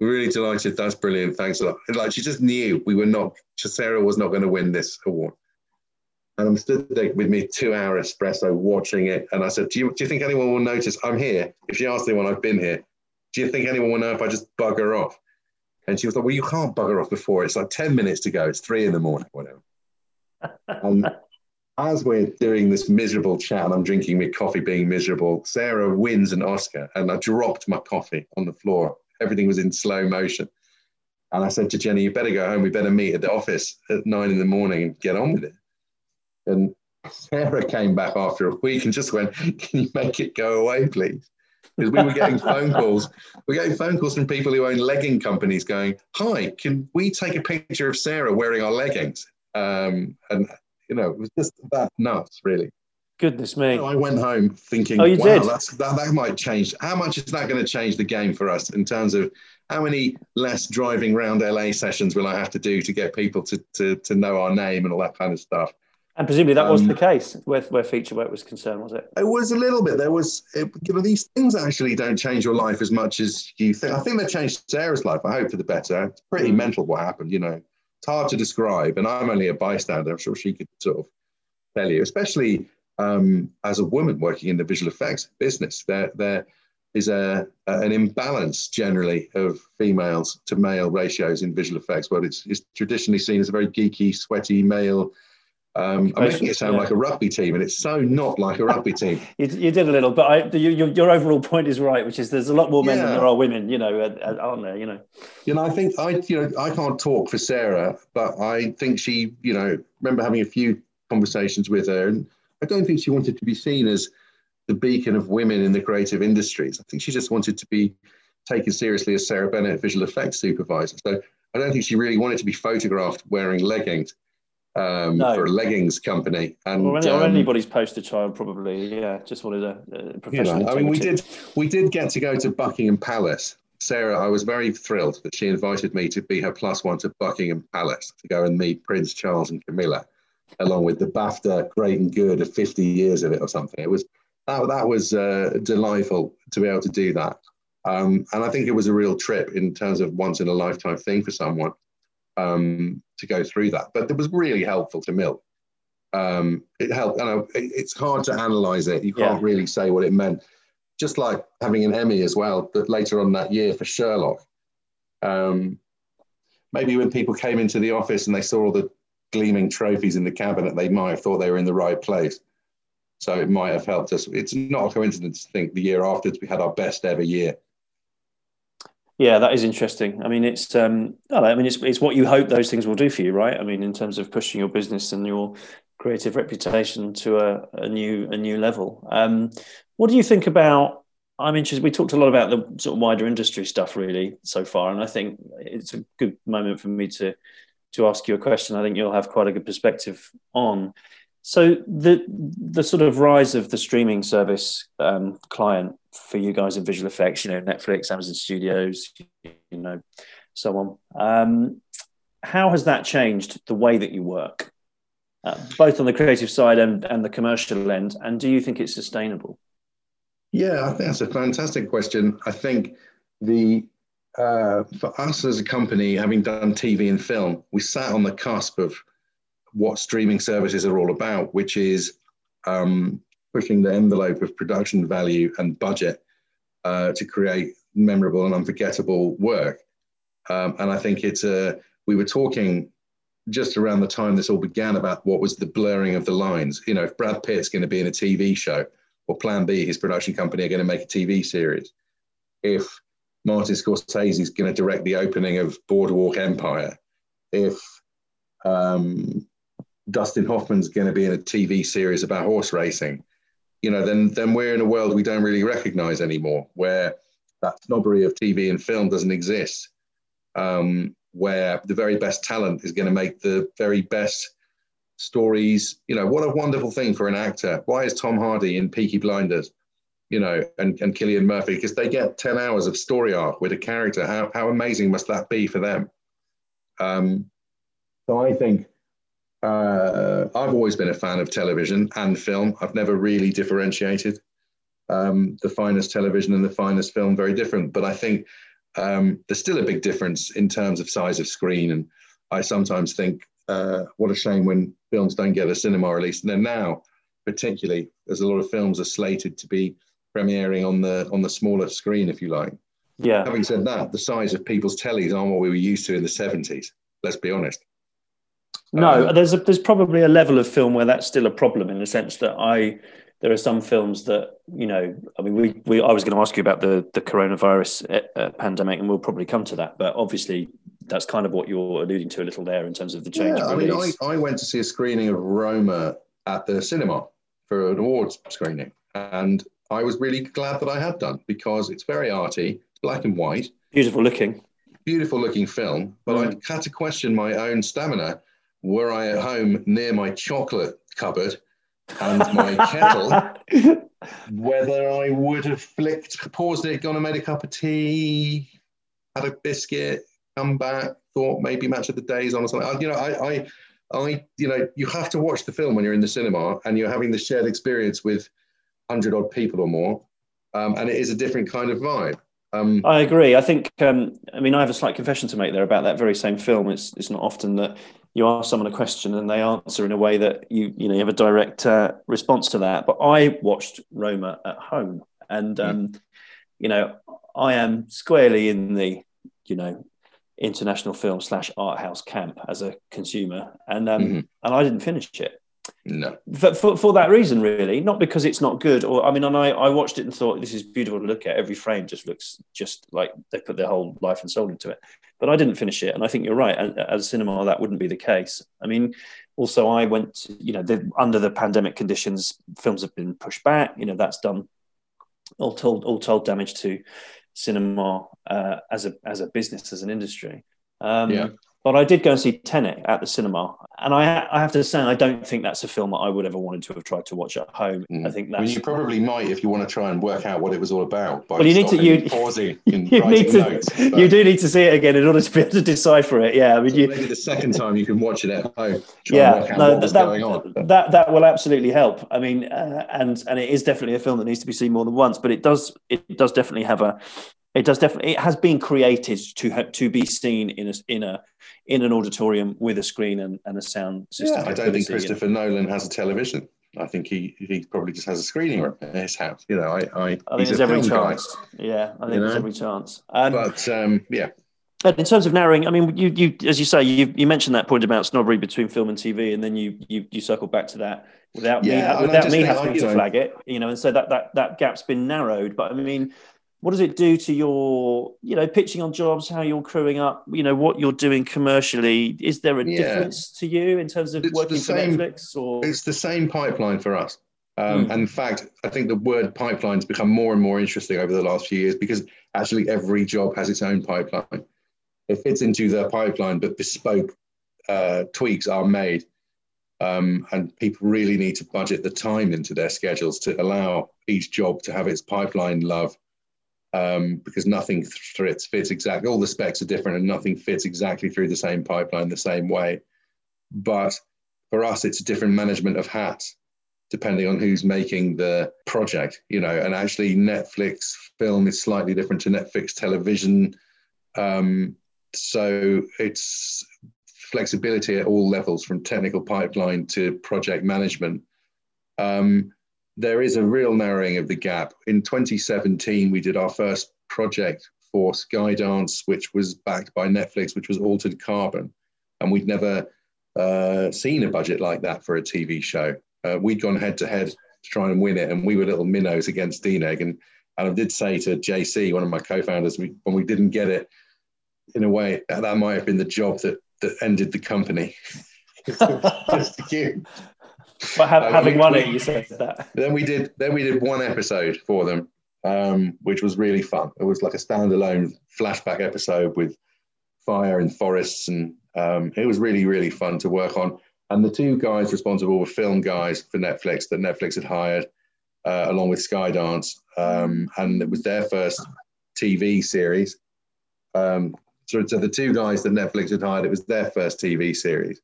Speaker 2: really delighted. That's brilliant. Thanks a lot. Like she just knew we were not, Sara was not going to win this award. And I'm stood there with me two hour espresso watching it. And I said, do you, do you think anyone will notice I'm here? If she asked anyone, I've been here. Do you think anyone will know if I just bugger off? And she was like, well, you can't bugger off before. It's like 10 minutes to go. It's three in the morning, whatever. and (laughs) um, as we're doing this miserable chat and I'm drinking my coffee being miserable, Sara wins an Oscar and I dropped my coffee on the floor everything was in slow motion. And I said to Jenny, you better go home. We better meet at the office at nine in the morning and get on with it. And Sara came back after a week and just went, Can you make it go away, please? Because we were getting phone calls. We are getting phone calls from people who own legging companies going, Hi, can we take a picture of Sara wearing our leggings? Um, and, you know, it was just that nuts, really.
Speaker 1: Goodness me!
Speaker 2: I went home thinking,
Speaker 1: oh, you
Speaker 2: wow,
Speaker 1: did?
Speaker 2: That's, that, that might change. How much is that going to change the game for us in terms of how many less driving around LA sessions will I have to do to get people to, to, to know our name and all that kind of stuff?
Speaker 1: And presumably that um, was the case where, where feature work was concerned, was it?
Speaker 2: It was a little bit. There was, it, you know, these things actually don't change your life as much as you think. I think they changed Sara's life. I hope for the better. It's pretty mm. mental what happened. You know, it's hard to describe, and I'm only a bystander. I'm sure she could sort of tell you, especially um, as a woman working in the visual effects business. There, there is a, an imbalance generally of females to male ratios in visual effects. But it's, it's traditionally seen as a very geeky, sweaty male. Um, I'm making it sound yeah. like a rugby team, and it's so not like a rugby team. (laughs)
Speaker 1: you, you, did a little, but I, you, your, your, overall point is right, which is there's a lot more men yeah. than there are women. You know, aren't there? You know.
Speaker 2: You know, I think I, you know, I can't talk for Sara, but I think she, you know, remember having a few conversations with her, and I don't think she wanted to be seen as the beacon of women in the creative industries. I think she just wanted to be taken seriously as Sara Bennett, visual effects supervisor. So I don't think she really wanted to be photographed wearing leggings um, no. for a leggings company.
Speaker 1: And or, um, anybody's poster child, probably. Yeah, just wanted a, a professional. You know,
Speaker 2: I mean, we did we did get to go to Buckingham Palace. Sara, I was very thrilled that she invited me to be her plus one to Buckingham Palace to go and meet Prince Charles and Camilla along with the BAFTA Great and Good of 50 years of it or something. It was that, that was uh, delightful to be able to do that. Um, and I think it was a real trip in terms of once in a lifetime thing for someone um, to go through that. But it was really helpful to Milk. Um, it helped. And it's hard to analyze it. You can't yeah. really say what it meant. Just like having an Emmy as well, but later on that year for Sherlock. Um, maybe when people came into the office and they saw all the gleaming trophies in the cabinet, they might have thought they were in the right place. So it might have helped us. It's not a coincidence to think the year afterwards we had our best ever year.
Speaker 1: Yeah, that is interesting. I mean, it's um, I mean, it's it's what you hope those things will do for you, right? I mean, in terms of pushing your business and your creative reputation to a, a new a new level. Um, what do you think about? I'm interested. We talked a lot about the sort of wider industry stuff, really, so far, and I think it's a good moment for me to to ask you a question. I think you'll have quite a good perspective on. So the the sort of rise of the streaming service um, client for you guys in visual effects, you know, Netflix, Amazon Studios, you know, so on. Um, how has that changed the way that you work, uh, both on the creative side and, and the commercial end? And do you think it's sustainable?
Speaker 2: Yeah, I think that's a fantastic question. I think the uh, for us as a company, having done TV and film, we sat on the cusp of what streaming services are all about, which is um, pushing the envelope of production value and budget uh, to create memorable and unforgettable work. Um, and I think it's a, we were talking just around the time this all began about what was the blurring of the lines. You know, if Brad Pitt's going to be in a TV show, or Plan B, his production company, are going to make a TV series. If Martin Scorsese is going to direct the opening of Boardwalk Empire, if um, Dustin Hoffman's going to be in a TV series about horse racing, you know, then then we're in a world we don't really recognize anymore, where that snobbery of TV and film doesn't exist, um, where the very best talent is going to make the very best stories. You know, what a wonderful thing for an actor. Why is Tom Hardy in Peaky Blinders? You know, and, and Cillian Murphy, because they get 10 hours of story arc with a character. How, how amazing must that be for them? Um, so I think uh, I've always been a fan of television and film. I've never really differentiated um, the finest television and the finest film, very different. But I think um, there's still a big difference in terms of size of screen. And I sometimes think, uh, what a shame when films don't get a cinema release. And then now, particularly, there's a lot of films are slated to be premiering on the on the smaller screen, if you like.
Speaker 1: Yeah.
Speaker 2: Having said that, the size of people's tellies aren't what we were used to in the 70s. Let's be honest.
Speaker 1: No, um, there's a, there's probably a level of film where that's still a problem in the sense that I there are some films that you know I mean we, we I was going to ask you about the the coronavirus uh, pandemic and we'll probably come to that but obviously that's kind of what you're alluding to a little there in terms of the change.
Speaker 2: Yeah, I mean I, I went to see a screening of Roma at the cinema for an awards screening and I was really glad that I had done because it's very arty, black and white,
Speaker 1: beautiful looking,
Speaker 2: beautiful looking film. But mm. I had to question my own stamina were I at home near my chocolate cupboard and my (laughs) kettle, whether I would have flicked, paused it, gone and made a cup of tea, had a biscuit, come back, thought maybe match of the days on or something. You know, I, I, I, you know, you have to watch the film when you're in the cinema and you're having the shared experience with hundred odd people or more, um, and it is a different kind of vibe.
Speaker 1: Um, I agree. I think. Um, I mean, I have a slight confession to make there about that very same film. It's it's not often that you ask someone a question and they answer in a way that you you know you have a direct uh, response to that. But I watched Roma at home, and hmm. um, you know I am squarely in the you know international film slash art house camp as a consumer, and um, mm-hmm. and I didn't finish it.
Speaker 2: No.
Speaker 1: For, for, for, that reason, really, not because it's not good. Or I mean, and I, I watched it and thought this is beautiful to look at. Every frame just looks just like they put their whole life and soul into it. But I didn't finish it, and I think you're right. As, a cinema, that wouldn't be the case. I mean, also I went, to, you know, the, under the pandemic conditions, films have been pushed back. You know, that's done all told all told damage to cinema uh, as a as a business as an industry. Um, yeah. But I did go and see Tenet at the cinema, and I, I have to say I don't think that's a film that I would ever wanted to have tried to watch at home. Mm. I think that's.
Speaker 2: you probably might if you want to try and work out what it was all about.
Speaker 1: well, you need to you pausing (laughs) you need to notes, you do need to see it again in order to be able to decipher it. Yeah, I mean,
Speaker 2: so
Speaker 1: you,
Speaker 2: maybe the second time you can watch it at home.
Speaker 1: yeah, no, that, that, that, that will absolutely help. I mean, uh, and and it is definitely a film that needs to be seen more than once, but it does it does definitely have a it does definitely it has been created to to be seen in a in a in an auditorium with a screen and, and a sound system.
Speaker 2: Yeah, I don't think Christopher Nolan has a television. I think he he probably just has a screening room in his house. You know, I I,
Speaker 1: I think there's every chance. Guy, yeah, I think there's know? every chance.
Speaker 2: Um, but um, yeah.
Speaker 1: And in terms of narrowing, I mean, you, you, as you say, you, you mentioned that point about snobbery between film and TV, and then you, you, you circled back to that without yeah, me, without me having to know, flag it, you know, and so that, that, that gap's been narrowed. But I mean, what does it do to your you know pitching on jobs how you're crewing up you know what you're doing commercially? Is there a yeah. difference to you in terms of it's working for netflix or?
Speaker 2: It's the same pipeline for us. Um, mm. and in fact i think the word pipeline has become more and more interesting over the last few years because actually every job has its own pipeline. It fits into the pipeline but bespoke uh, tweaks are made um, and people really need to budget the time into their schedules to allow each job to have its pipeline love um, because nothing fits, fits exactly. All the specs are different and nothing fits exactly through the same pipeline the same way. But for us, it's a different management of hats depending on who's making the project, you know. And actually, Netflix film is slightly different to Netflix television. Um, so it's flexibility at all levels, from technical pipeline to project management. Um, there is a real narrowing of the gap. In 2017, we did our first project for Skydance, which was backed by Netflix, which was Altered Carbon. And we'd never uh, seen a budget like that for a TV show. Uh, we'd gone head to head to try and win it, and we were little minnows against DNEG. And, and I did say to JC, one of my co founders, when we didn't get it, in a way, that might have been the job that, that ended the company. (laughs)
Speaker 1: but ha- uh, having it, you said that. (laughs)
Speaker 2: Then we did. Then we did one episode for them, um, which was really fun. It was like a standalone flashback episode with fire and forests, and um, it was really really fun to work on. And the two guys responsible were film guys for Netflix that Netflix had hired, uh, along with Skydance, um, and it was their first TV series. Um, so, so the two guys that Netflix had hired, it was their first TV series,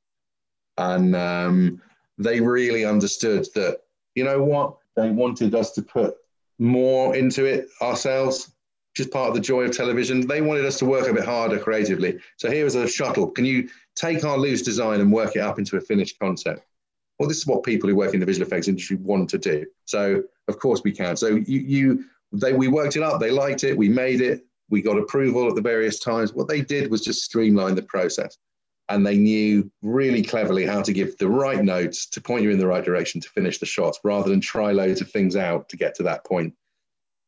Speaker 2: and um, they really understood that, you know what, they wanted us to put more into it ourselves, just part of the joy of television. They wanted us to work a bit harder creatively. So here is a shuttle. Can you take our loose design and work it up into a finished concept? Well, this is what people who work in the visual effects industry want to do. So of course we can. So you, you they, we worked it up. They liked it. We made it. We got approval at the various times. What they did was just streamline the process and they knew really cleverly how to give the right notes to point you in the right direction to finish the shots rather than try loads of things out to get to that point.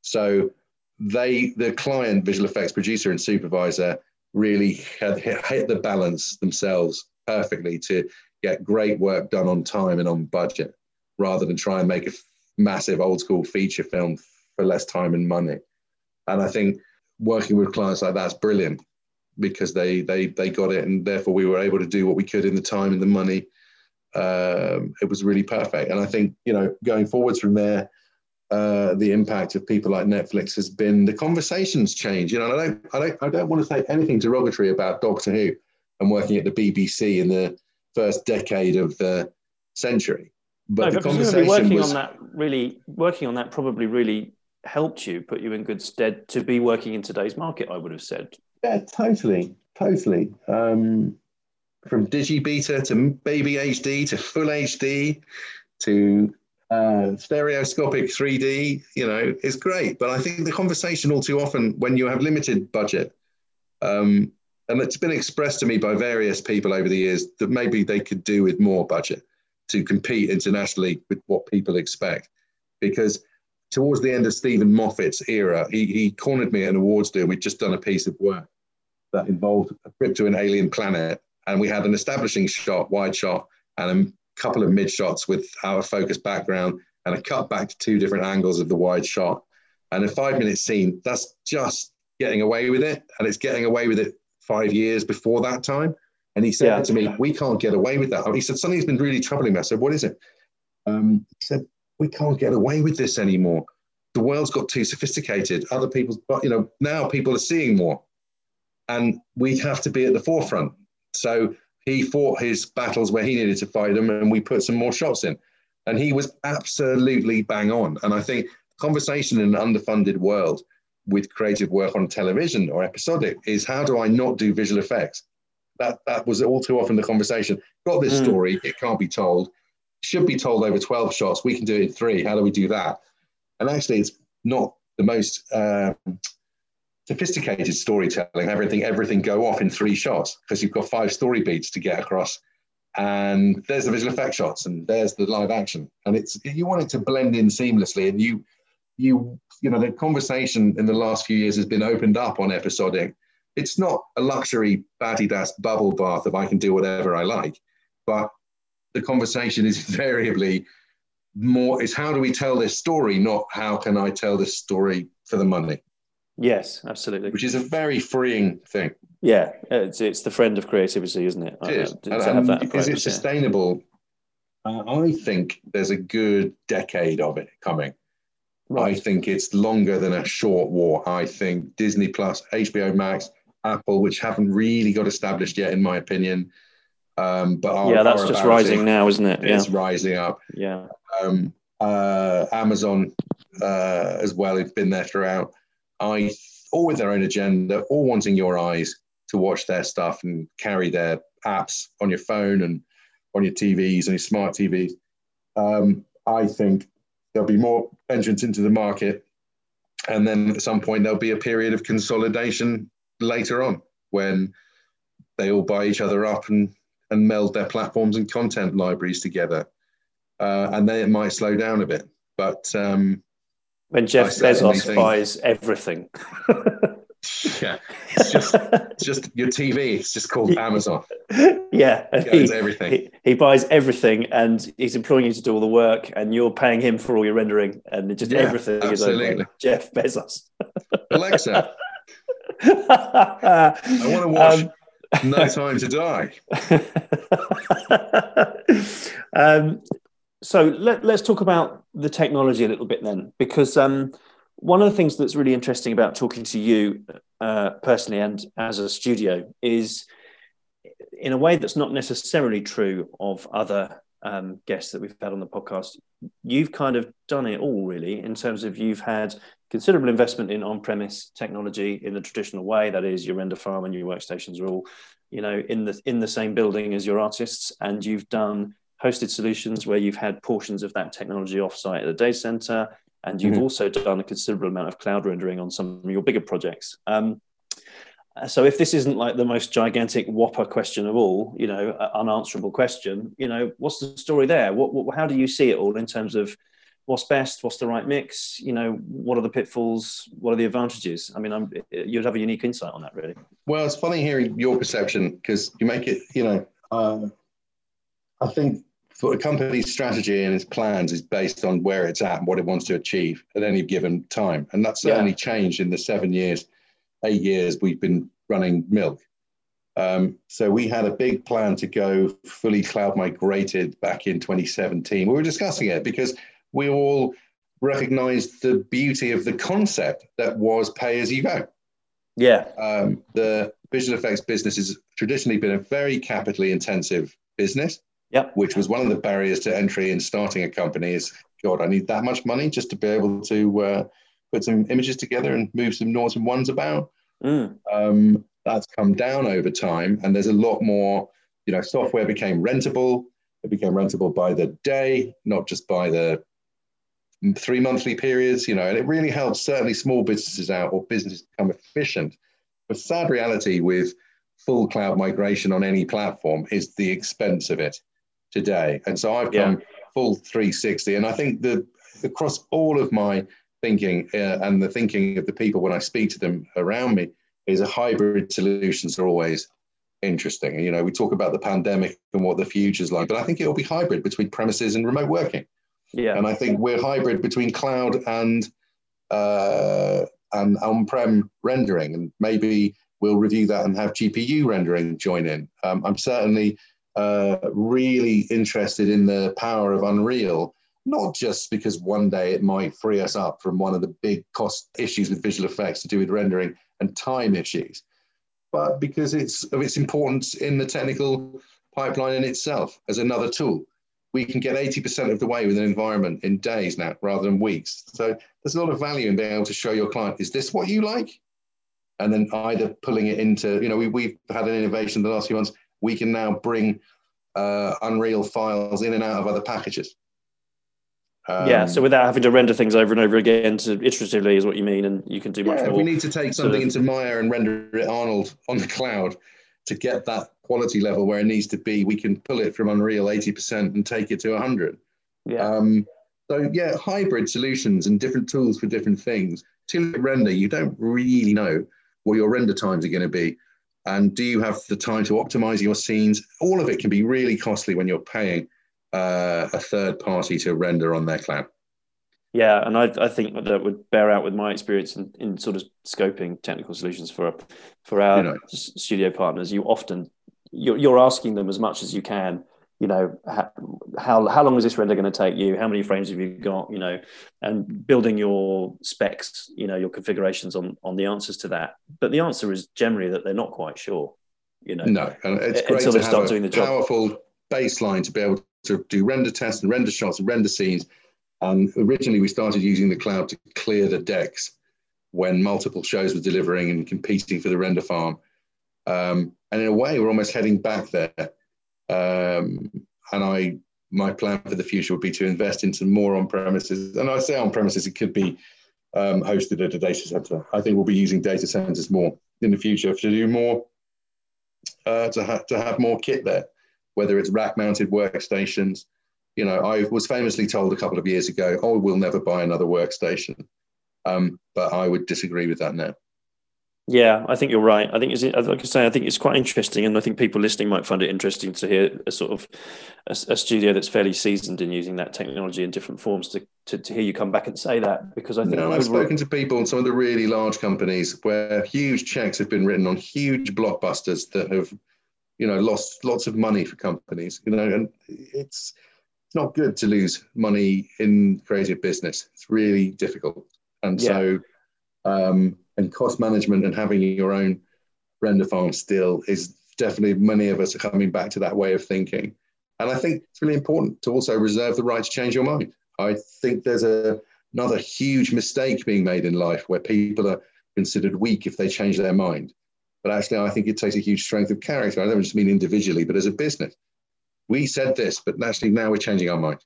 Speaker 2: So they, the client, visual effects producer and supervisor, really had hit the balance themselves perfectly to get great work done on time and on budget rather than try and make a massive old school feature film for less time and money. And I think working with clients like that's brilliant because they they they got it, and therefore we were able to do what we could in the time and the money. Um, it was really perfect, and I think you know going forwards from there, uh, the impact of people like Netflix has been the conversations change. You know, I don't I don't I don't want to say anything derogatory about Doctor Who and working at the BBC in the first decade of the century.
Speaker 1: But no, the conversation working was, on that really working on that probably really helped you, put you in good stead to be working in today's market. I would have said
Speaker 2: yeah, totally, totally. Um, from digibeta to baby HD to full HD to uh, stereoscopic 3D, you know, it's great. But I think the conversation all too often when you have limited budget, um, and it's been expressed to me by various people over the years that maybe they could do with more budget to compete internationally with what people expect. Because towards the end of Steven Moffat's era, he, he cornered me at an awards deal. We'd just done a piece of work that involved a trip to an alien planet. And we had an establishing shot, wide shot, and a couple of mid shots with our focus background and a cut back to two different angles of the wide shot. And a five minute scene, that's just getting away with it. And it's getting away with it five years before that time. And he said yeah. to me, We can't get away with that. He said, Something's been really troubling me. I said, What is it? Um, he said, We can't get away with this anymore. The world's got too sophisticated. Other people's, you know, now people are seeing more and we'd have to be at the forefront. So he fought his battles where he needed to fight them, and we put some more shots in. And he was absolutely bang on. And I think conversation in an underfunded world with creative work on television or episodic is how do I not do visual effects? That that was all too often the conversation. Got this mm. story, it can't be told. Should be told over 12 shots. We can do it in three. How do we do that? And actually, it's not the most um, sophisticated storytelling, everything everything go off in three shots because you've got five story beats to get across. And there's the visual effect shots and there's the live action. And it's you want it to blend in seamlessly and you you you know the conversation in the last few years has been opened up on episodic. It's not a luxury Adidas bubble bath of I can do whatever I like, but the conversation is (laughs) variably more is how do we tell this story, not how can I tell this story for the money.
Speaker 1: Yes, absolutely.
Speaker 2: Which is a very freeing thing.
Speaker 1: Yeah, it's it's the friend of creativity, isn't it?
Speaker 2: It is. Uh, and, and is it sustainable? Uh, I think there's a good decade of it coming. Right. I think it's longer than a short war. I think Disney Plus, HBO Max, Apple, which haven't really got established yet, in my opinion. Um, but
Speaker 1: are, yeah, that's just rising it. now, isn't it?
Speaker 2: It's yeah. rising up.
Speaker 1: Yeah.
Speaker 2: Um, uh, Amazon uh, as well It's been there throughout. I all with their own agenda, all wanting your eyes to watch their stuff and carry their apps on your phone and on your TVs and your smart TVs. Um, I think there'll be more entrance into the market. And then at some point, there'll be a period of consolidation later on when they all buy each other up and, and meld their platforms and content libraries together. Uh, and then it might slow down a bit. But um,
Speaker 1: when Jeff Bezos buys everything. (laughs)
Speaker 2: yeah, it's just, it's just your TV. It's just called (laughs) Amazon.
Speaker 1: Yeah,
Speaker 2: he, everything.
Speaker 1: He, he, buys everything, and he's employing you to do all the work, and you're paying him for all your rendering, and just yeah, everything absolutely. is Jeff Bezos.
Speaker 2: Alexa, (laughs) I want to watch um, No Time to Die.
Speaker 1: um, so let, us talk about the technology a little bit then, because um, one of the things that's really interesting about talking to you uh, personally and as a studio is in a way that's not necessarily true of other um, guests that we've had on the podcast. You've kind of done it all, really, in terms of you've had considerable investment in on-premise technology in the traditional way. That is, your render farm and your workstations are all, you know, in the in the same building as your artists, and you've done hosted solutions where you've had portions of that technology offsite at the data center and you've mm-hmm. also done a considerable amount of cloud rendering on some of your bigger projects. Um, so if this isn't like the most gigantic whopper question of all, you know, unanswerable question, you know, what's the story there? What, what, how do you see it all in terms of what's best, what's the right mix? You know, what are the pitfalls? What are the advantages? I mean, I'm, you'd have a unique insight on that, really.
Speaker 2: Well, it's funny hearing your perception because you make it, you know, uh, I think for a company's strategy and its plans is based on where it's at and what it wants to achieve at any given time. And that's certainly yeah. changed in the seven years, eight years we've been running Milk. Um, so we had a big plan to go fully cloud migrated back in 2017. We were discussing it because we all recognized the beauty of the concept that was pay as you go.
Speaker 1: Yeah.
Speaker 2: Um, the visual effects business has traditionally been a very capitally intensive business.
Speaker 1: Yep.
Speaker 2: Which was one of the barriers to entry in starting a company is, God, I need that much money just to be able to uh, put some images together and move some noughts and ones about.
Speaker 1: Mm.
Speaker 2: Um, that's come down over time, and there's a lot more. You know, software became rentable. It became rentable by the day, not just by the three monthly periods. You know, and it really helps certainly small businesses out or businesses become efficient. But sad reality with full cloud migration on any platform is the expense of it today. And so I've yeah. full 360. And I think that across all of my thinking uh, and the thinking of the people when I speak to them around me is a hybrid solutions are always interesting. You know, we talk about the pandemic and what the future's like, but I think it'll be hybrid between premises and remote working.
Speaker 1: Yeah.
Speaker 2: And I think we're hybrid between cloud and uh, and on-prem rendering, and maybe we'll review that and have GPU rendering join in. Um, I'm certainly uh, really interested in the power of Unreal, not just because one day it might free us up from one of the big cost issues with visual effects to do with rendering and time issues, but because it's of its importance in the technical pipeline in itself as another tool. We can get 80% of the way with an environment in days now rather than weeks. So there's a lot of value in being able to show your client, is this what you like? And then either pulling it into, you know, we, we've had an innovation the last few months we can now bring uh, Unreal files in and out of other packages.
Speaker 1: Um, yeah, so without having to render things over and over again to iteratively is what you mean, and you can do much yeah, more.
Speaker 2: If we need to take something into Maya and render it Arnold on the cloud to get that quality level where it needs to be, we can pull it from Unreal 80% and take it to 100.
Speaker 1: Yeah.
Speaker 2: Um, So yeah, hybrid solutions and different tools for different things. To render, you don't really know what your render times are going to be. And do you have the time to optimize your scenes? All of it can be really costly when you're paying uh, a third party to render on their cloud.
Speaker 1: Yeah, and I, I think that would bear out with my experience in, in sort of scoping technical solutions for for our you know. studio partners. You often you're, you're asking them as much as you can you know how how long is this render going to take you? How many frames have you got you know? And building your specs you know your configurations on on the answers to that. But the answer is generally that they're not quite sure you know
Speaker 2: no and it's great until to they start doing the job. powerful baseline to be able to do render tests and render shots and render scenes. And originally we started using the cloud to clear the decks when multiple shows were delivering and competing for the render farm. Um, and in a way we're almost heading back there um, and I, my plan for the future would be to invest into more on premises. And I say on premises, it could be um, hosted at a data center. I think we'll be using data centers more in the future to do more, uh, to, ha- to have more kit there, whether it's rack mounted workstations. You know, I was famously told a couple of years ago, oh, we'll never buy another workstation. Um, but I would disagree with that now.
Speaker 1: Yeah, I think you're right. I think it's like I say, I think it's quite interesting, and I think people listening might find it interesting to hear a sort of a, a studio that's fairly seasoned in using that technology in different forms to, to, to hear you come back and say that because I think
Speaker 2: no, I've spoken to people in some of the really large companies where huge checks have been written on huge blockbusters that have, you know, lost lots of money for companies. You know, and it's it's not good to lose money in creative business. It's really difficult, and yeah. so. Um, and cost management and having your own render farm still is definitely many of us are coming back to that way of thinking. And I think it's really important to also reserve the right to change your mind. I think there's a, another huge mistake being made in life where people are considered weak if they change their mind. But actually, I think it takes a huge strength of character. I don't just mean individually, but as a business. We said this, but actually now we're changing our mind.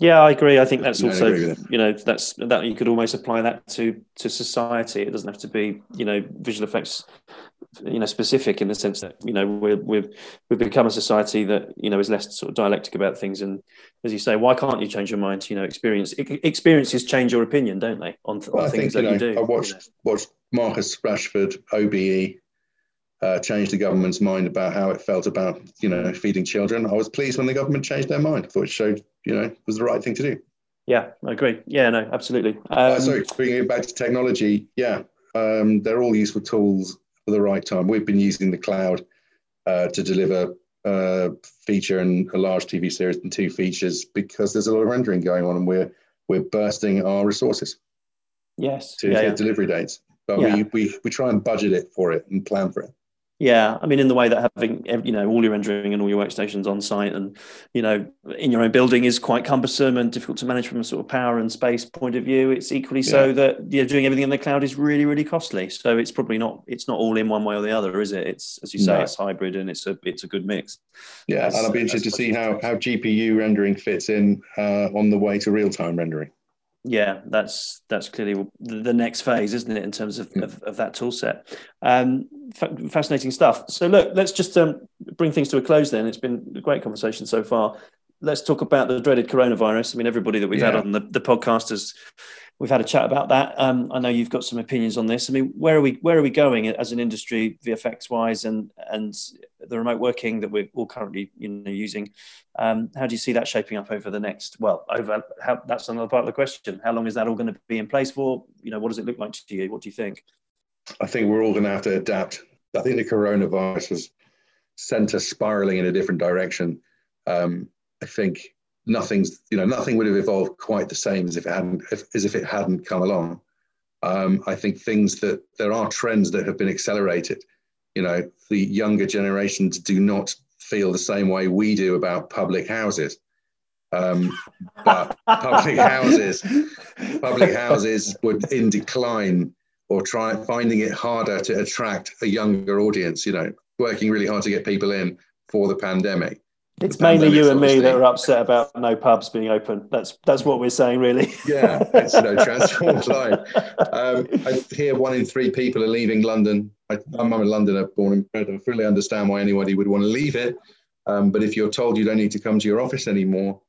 Speaker 1: Yeah, I agree. I think that's also you know that's that you could almost apply that to to society. It doesn't have to be you know visual effects you know specific in the sense that you know we're, we've we've become a society that you know is less sort of dialectic about things and as you say why can't you change your mind you know experience experiences change your opinion don't they on, on things think, that you, know, you do
Speaker 2: I watched you know. watched Marcus Rashford OBE uh, changed the government's mind about how it felt about you know feeding children. I was pleased when the government changed their mind. I thought it showed you know was the right thing to do.
Speaker 1: Yeah, I agree. Yeah, no, absolutely.
Speaker 2: Uh, um, uh, sorry, bringing it back to technology. Yeah, um, they're all useful tools for the right time. We've been using the cloud uh, to deliver a uh, feature and a large TV series and two features because there's a lot of rendering going on and we're we're bursting our resources.
Speaker 1: Yes.
Speaker 2: To yeah, yeah. delivery dates, but yeah. we, we we try and budget it for it and plan for it.
Speaker 1: Yeah, I mean, in the way that having you know all your rendering and all your workstations on site and you know in your own building is quite cumbersome and difficult to manage from a sort of power and space point of view. It's equally yeah. so that you know, doing everything in the cloud is really really costly. So it's probably not it's not all in one way or the other, is it? It's as you say, no. it's hybrid and it's a it's a good mix.
Speaker 2: Yeah, as, and I'll be interested to see how how GPU rendering fits in uh, on the way to real time rendering
Speaker 1: yeah, that's that's clearly the next phase, isn't it, in terms of, of, of, that tool set? Um, fascinating stuff. So, look, let's just um, bring things to a close then. It's been a great conversation so far. Let's talk about the dreaded coronavirus. I mean, everybody that we've yeah. had on the, the podcast has we've had a chat about that. Um, I know you've got some opinions on this. I mean, where are we where are we going as an industry, VFX wise, and and the remote working that we're all currently you know using? Um, how do you see that shaping up over the next? Well, over how that's another part of the question. How long is that all going to be in place for? You know, what does it look like to you? What do you think?
Speaker 2: I think we're all going to have to adapt. I think the coronavirus has sent us spiraling in a different direction. Um, I think nothing's you know nothing would have evolved quite the same as if it hadn't if, as if it hadn't come along. Um, I think things that there are trends that have been accelerated. You know, the younger generations do not feel the same way we do about public houses. Um, but public (laughs) houses, public houses would in decline or try finding it harder to attract a younger audience. You know, working really hard to get people in for the pandemic.
Speaker 1: It's mainly you and me that are upset about no pubs being open. That's that's what we're saying, really.
Speaker 2: yeah, it's you know (laughs) transformed life. (laughs) Um, I hear one in three people are leaving London. I, am a Londoner, born and bred. I fully understand why anybody would want to leave it. Um, but if you're told you don't need to come to your office anymore,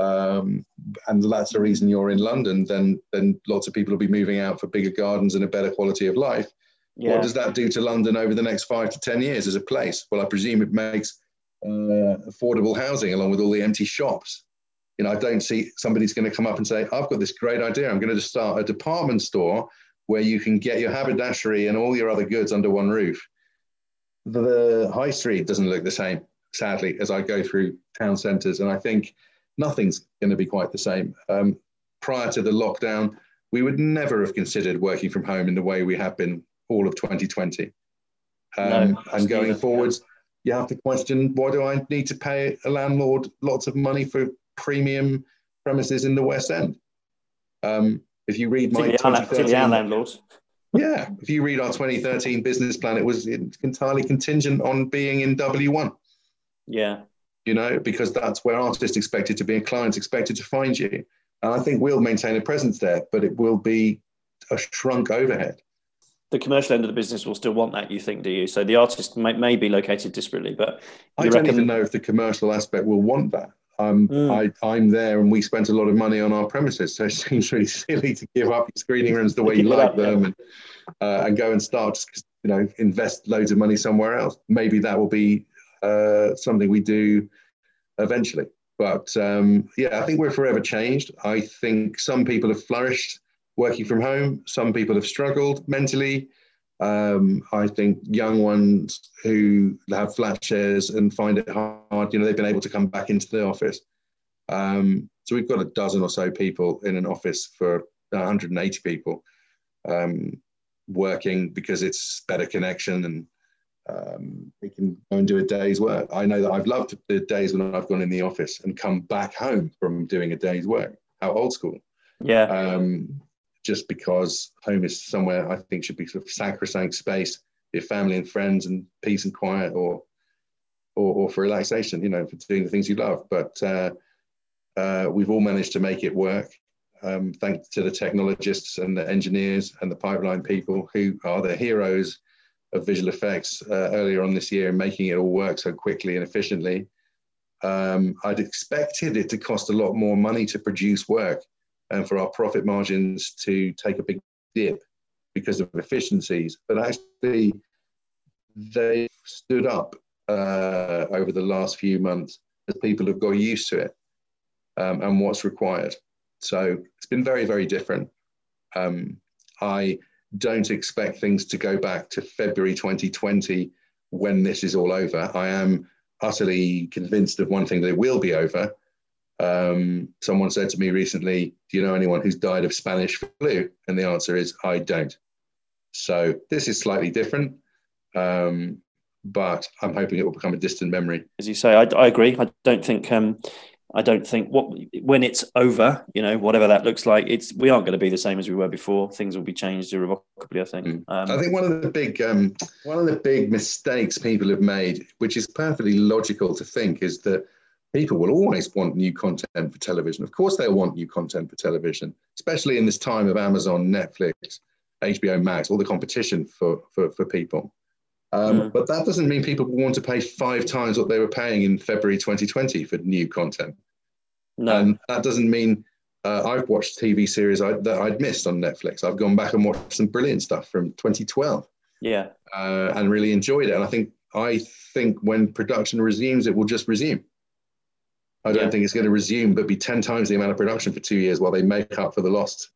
Speaker 2: um, and that's the reason you're in London, then then lots of people will be moving out for bigger gardens and a better quality of life. Yeah. What does that do to London over the next five to ten years as a place? Well, I presume it makes uh, affordable housing along with all the empty shops. You know, I don't see somebody's going to come up and say, "I've got this great idea. I'm going to start a department store where you can get your haberdashery and all your other goods under one roof." The high street doesn't look the same, sadly, as I go through town centres, and I think nothing's going to be quite the same. Um, prior to the lockdown, we would never have considered working from home in the way we have been all of 2020. Um, no, and going forwards, you have to question why do I need to pay a landlord lots of money for premium premises in the West End? Um, if you read my
Speaker 1: landlords.
Speaker 2: yeah, if you read our 2013 business plan, it was entirely contingent on being in W1.
Speaker 1: Yeah
Speaker 2: you know, because that's where artists expected to be and clients expected to find you. And I think we'll maintain a presence there, but it will be a shrunk overhead.
Speaker 1: The commercial end of the business will still want that, you think, do you? So the artist may, may be located disparately, but
Speaker 2: I don't reckon... even know if the commercial aspect will want that. Um, mm. I, I'm there and we spent a lot of money on our premises. So it (laughs) seems really silly to give up your screening rooms the (laughs) way you like up, them yeah. and, uh, and go and start, you know, invest loads of money somewhere else. Maybe that will be uh, something we do eventually. But um, yeah, I think we're forever changed. I think some people have flourished working from home. Some people have struggled mentally. Um, I think young ones who have flat shares and find it hard, you know, they've been able to come back into the office. Um, so we've got a dozen or so people in an office for 180 people um, working because it's better connection and um, we can go and do a day's work. I know that I've loved the days when I've gone in the office and come back home from doing a day's work. How old school.
Speaker 1: Yeah.
Speaker 2: Um, just because home is somewhere I think should be sort of sacrosanct space, your family and friends and peace and quiet or, or, or for relaxation, you know, for doing the things you love. But uh, uh, we've all managed to make it work. Um, thanks to the technologists and the engineers and the pipeline people who are the heroes of visual effects uh, earlier on this year and making it all work so quickly and efficiently. Um, I'd expected it to cost a lot more money to produce work and for our profit margins to take a big dip because of efficiencies. But actually, they stood up uh, over the last few months as people have got used to it um, and what's required. So it's been very, very different. Um, I don't expect things to go back to February 2020 when this is all over. I am utterly convinced of one thing that it will be over. Um, someone said to me recently, Do you know anyone who's died of Spanish flu? And the answer is, I don't. So this is slightly different. Um, but I'm hoping it will become a distant memory.
Speaker 1: As you say, I, I agree. I don't think um, I don't think what when it's over, you know, whatever that looks like, it's we aren't going to be the same as we were before. Things will be changed irrevocably. I think. Mm.
Speaker 2: Um, I think one of the big um, one of the big mistakes people have made, which is perfectly logical to think, is that people will always want new content for television. Of course, they'll want new content for television, especially in this time of Amazon, Netflix, HBO Max, all the competition for for, for people. Um, mm. But that doesn't mean people want to pay five times what they were paying in February 2020 for new content.
Speaker 1: No. And
Speaker 2: that doesn't mean uh, I've watched TV series I, that I'd missed on Netflix. I've gone back and watched some brilliant stuff from 2012.
Speaker 1: Yeah.
Speaker 2: Uh, and really enjoyed it. And I think I think when production resumes, it will just resume. I don't yeah. think it's going to resume, but be 10 times the amount of production for two years while they make up for the lost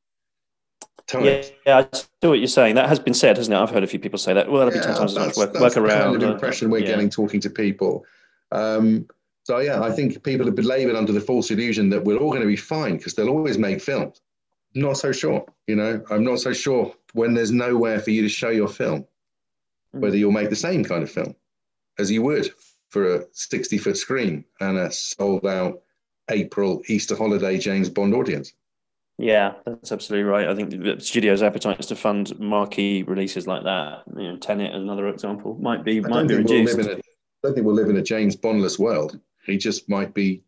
Speaker 1: time. Yeah, yeah, I see what you're saying. That has been said, hasn't it? I've heard a few people say that. Well, that'll be 10 times as much work, work around.
Speaker 2: the impression we're yeah. getting talking to people. Um, so, yeah, I think people have been laboured under the false illusion that we're all going to be fine because they'll always make films. Not so sure, you know. I'm not so sure when there's nowhere for you to show your film, mm. whether you'll make the same kind of film as you would for a 60 foot screen and a sold out April Easter holiday James Bond audience.
Speaker 1: Yeah, that's absolutely right. I think the studio's appetite to fund marquee releases like that, you know, Tenet, another example, might be might be reduced.
Speaker 2: We'll a, I don't think we'll live in a James Bondless world. He just might be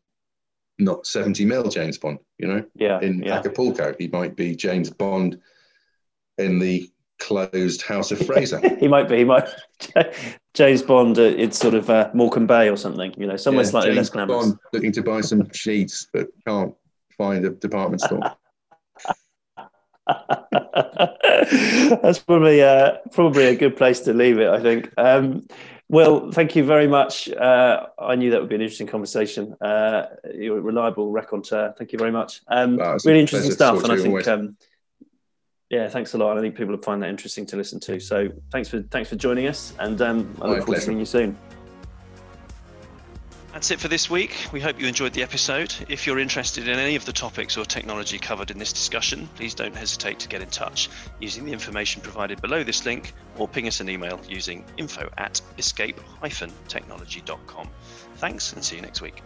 Speaker 2: not 70 mil James Bond, you know?
Speaker 1: Yeah.
Speaker 2: In
Speaker 1: yeah.
Speaker 2: Acapulco, he might be James Bond in the closed House of (laughs) Fraser.
Speaker 1: he might be. He might. (laughs) James Bond. Uh, it's sort of uh, Morecambe Bay or something. You know, somewhere
Speaker 2: Yeah,
Speaker 1: slightly
Speaker 2: James
Speaker 1: less glamorous.
Speaker 2: Bond looking to buy some (laughs) sheets, but can't find a department store.
Speaker 1: That's probably uh, probably a good place to leave it. I think. Um, well, thank you very much. Uh, I knew that would be an interesting conversation. Uh, you're a reliable raconteur. Thank you very much. Um,
Speaker 2: Wow,
Speaker 1: really interesting stuff, and I think. Um, yeah, thanks a lot. I think people will find that interesting to listen to. So thanks for thanks for joining us, and um, I look forward to seeing you soon.
Speaker 3: That's it for this week. We hope you enjoyed the episode. If you're interested in any of the topics or technology covered in this discussion, please don't hesitate to get in touch using the information provided below this link or ping us an email using info at escape technology.com. Thanks and see you next week.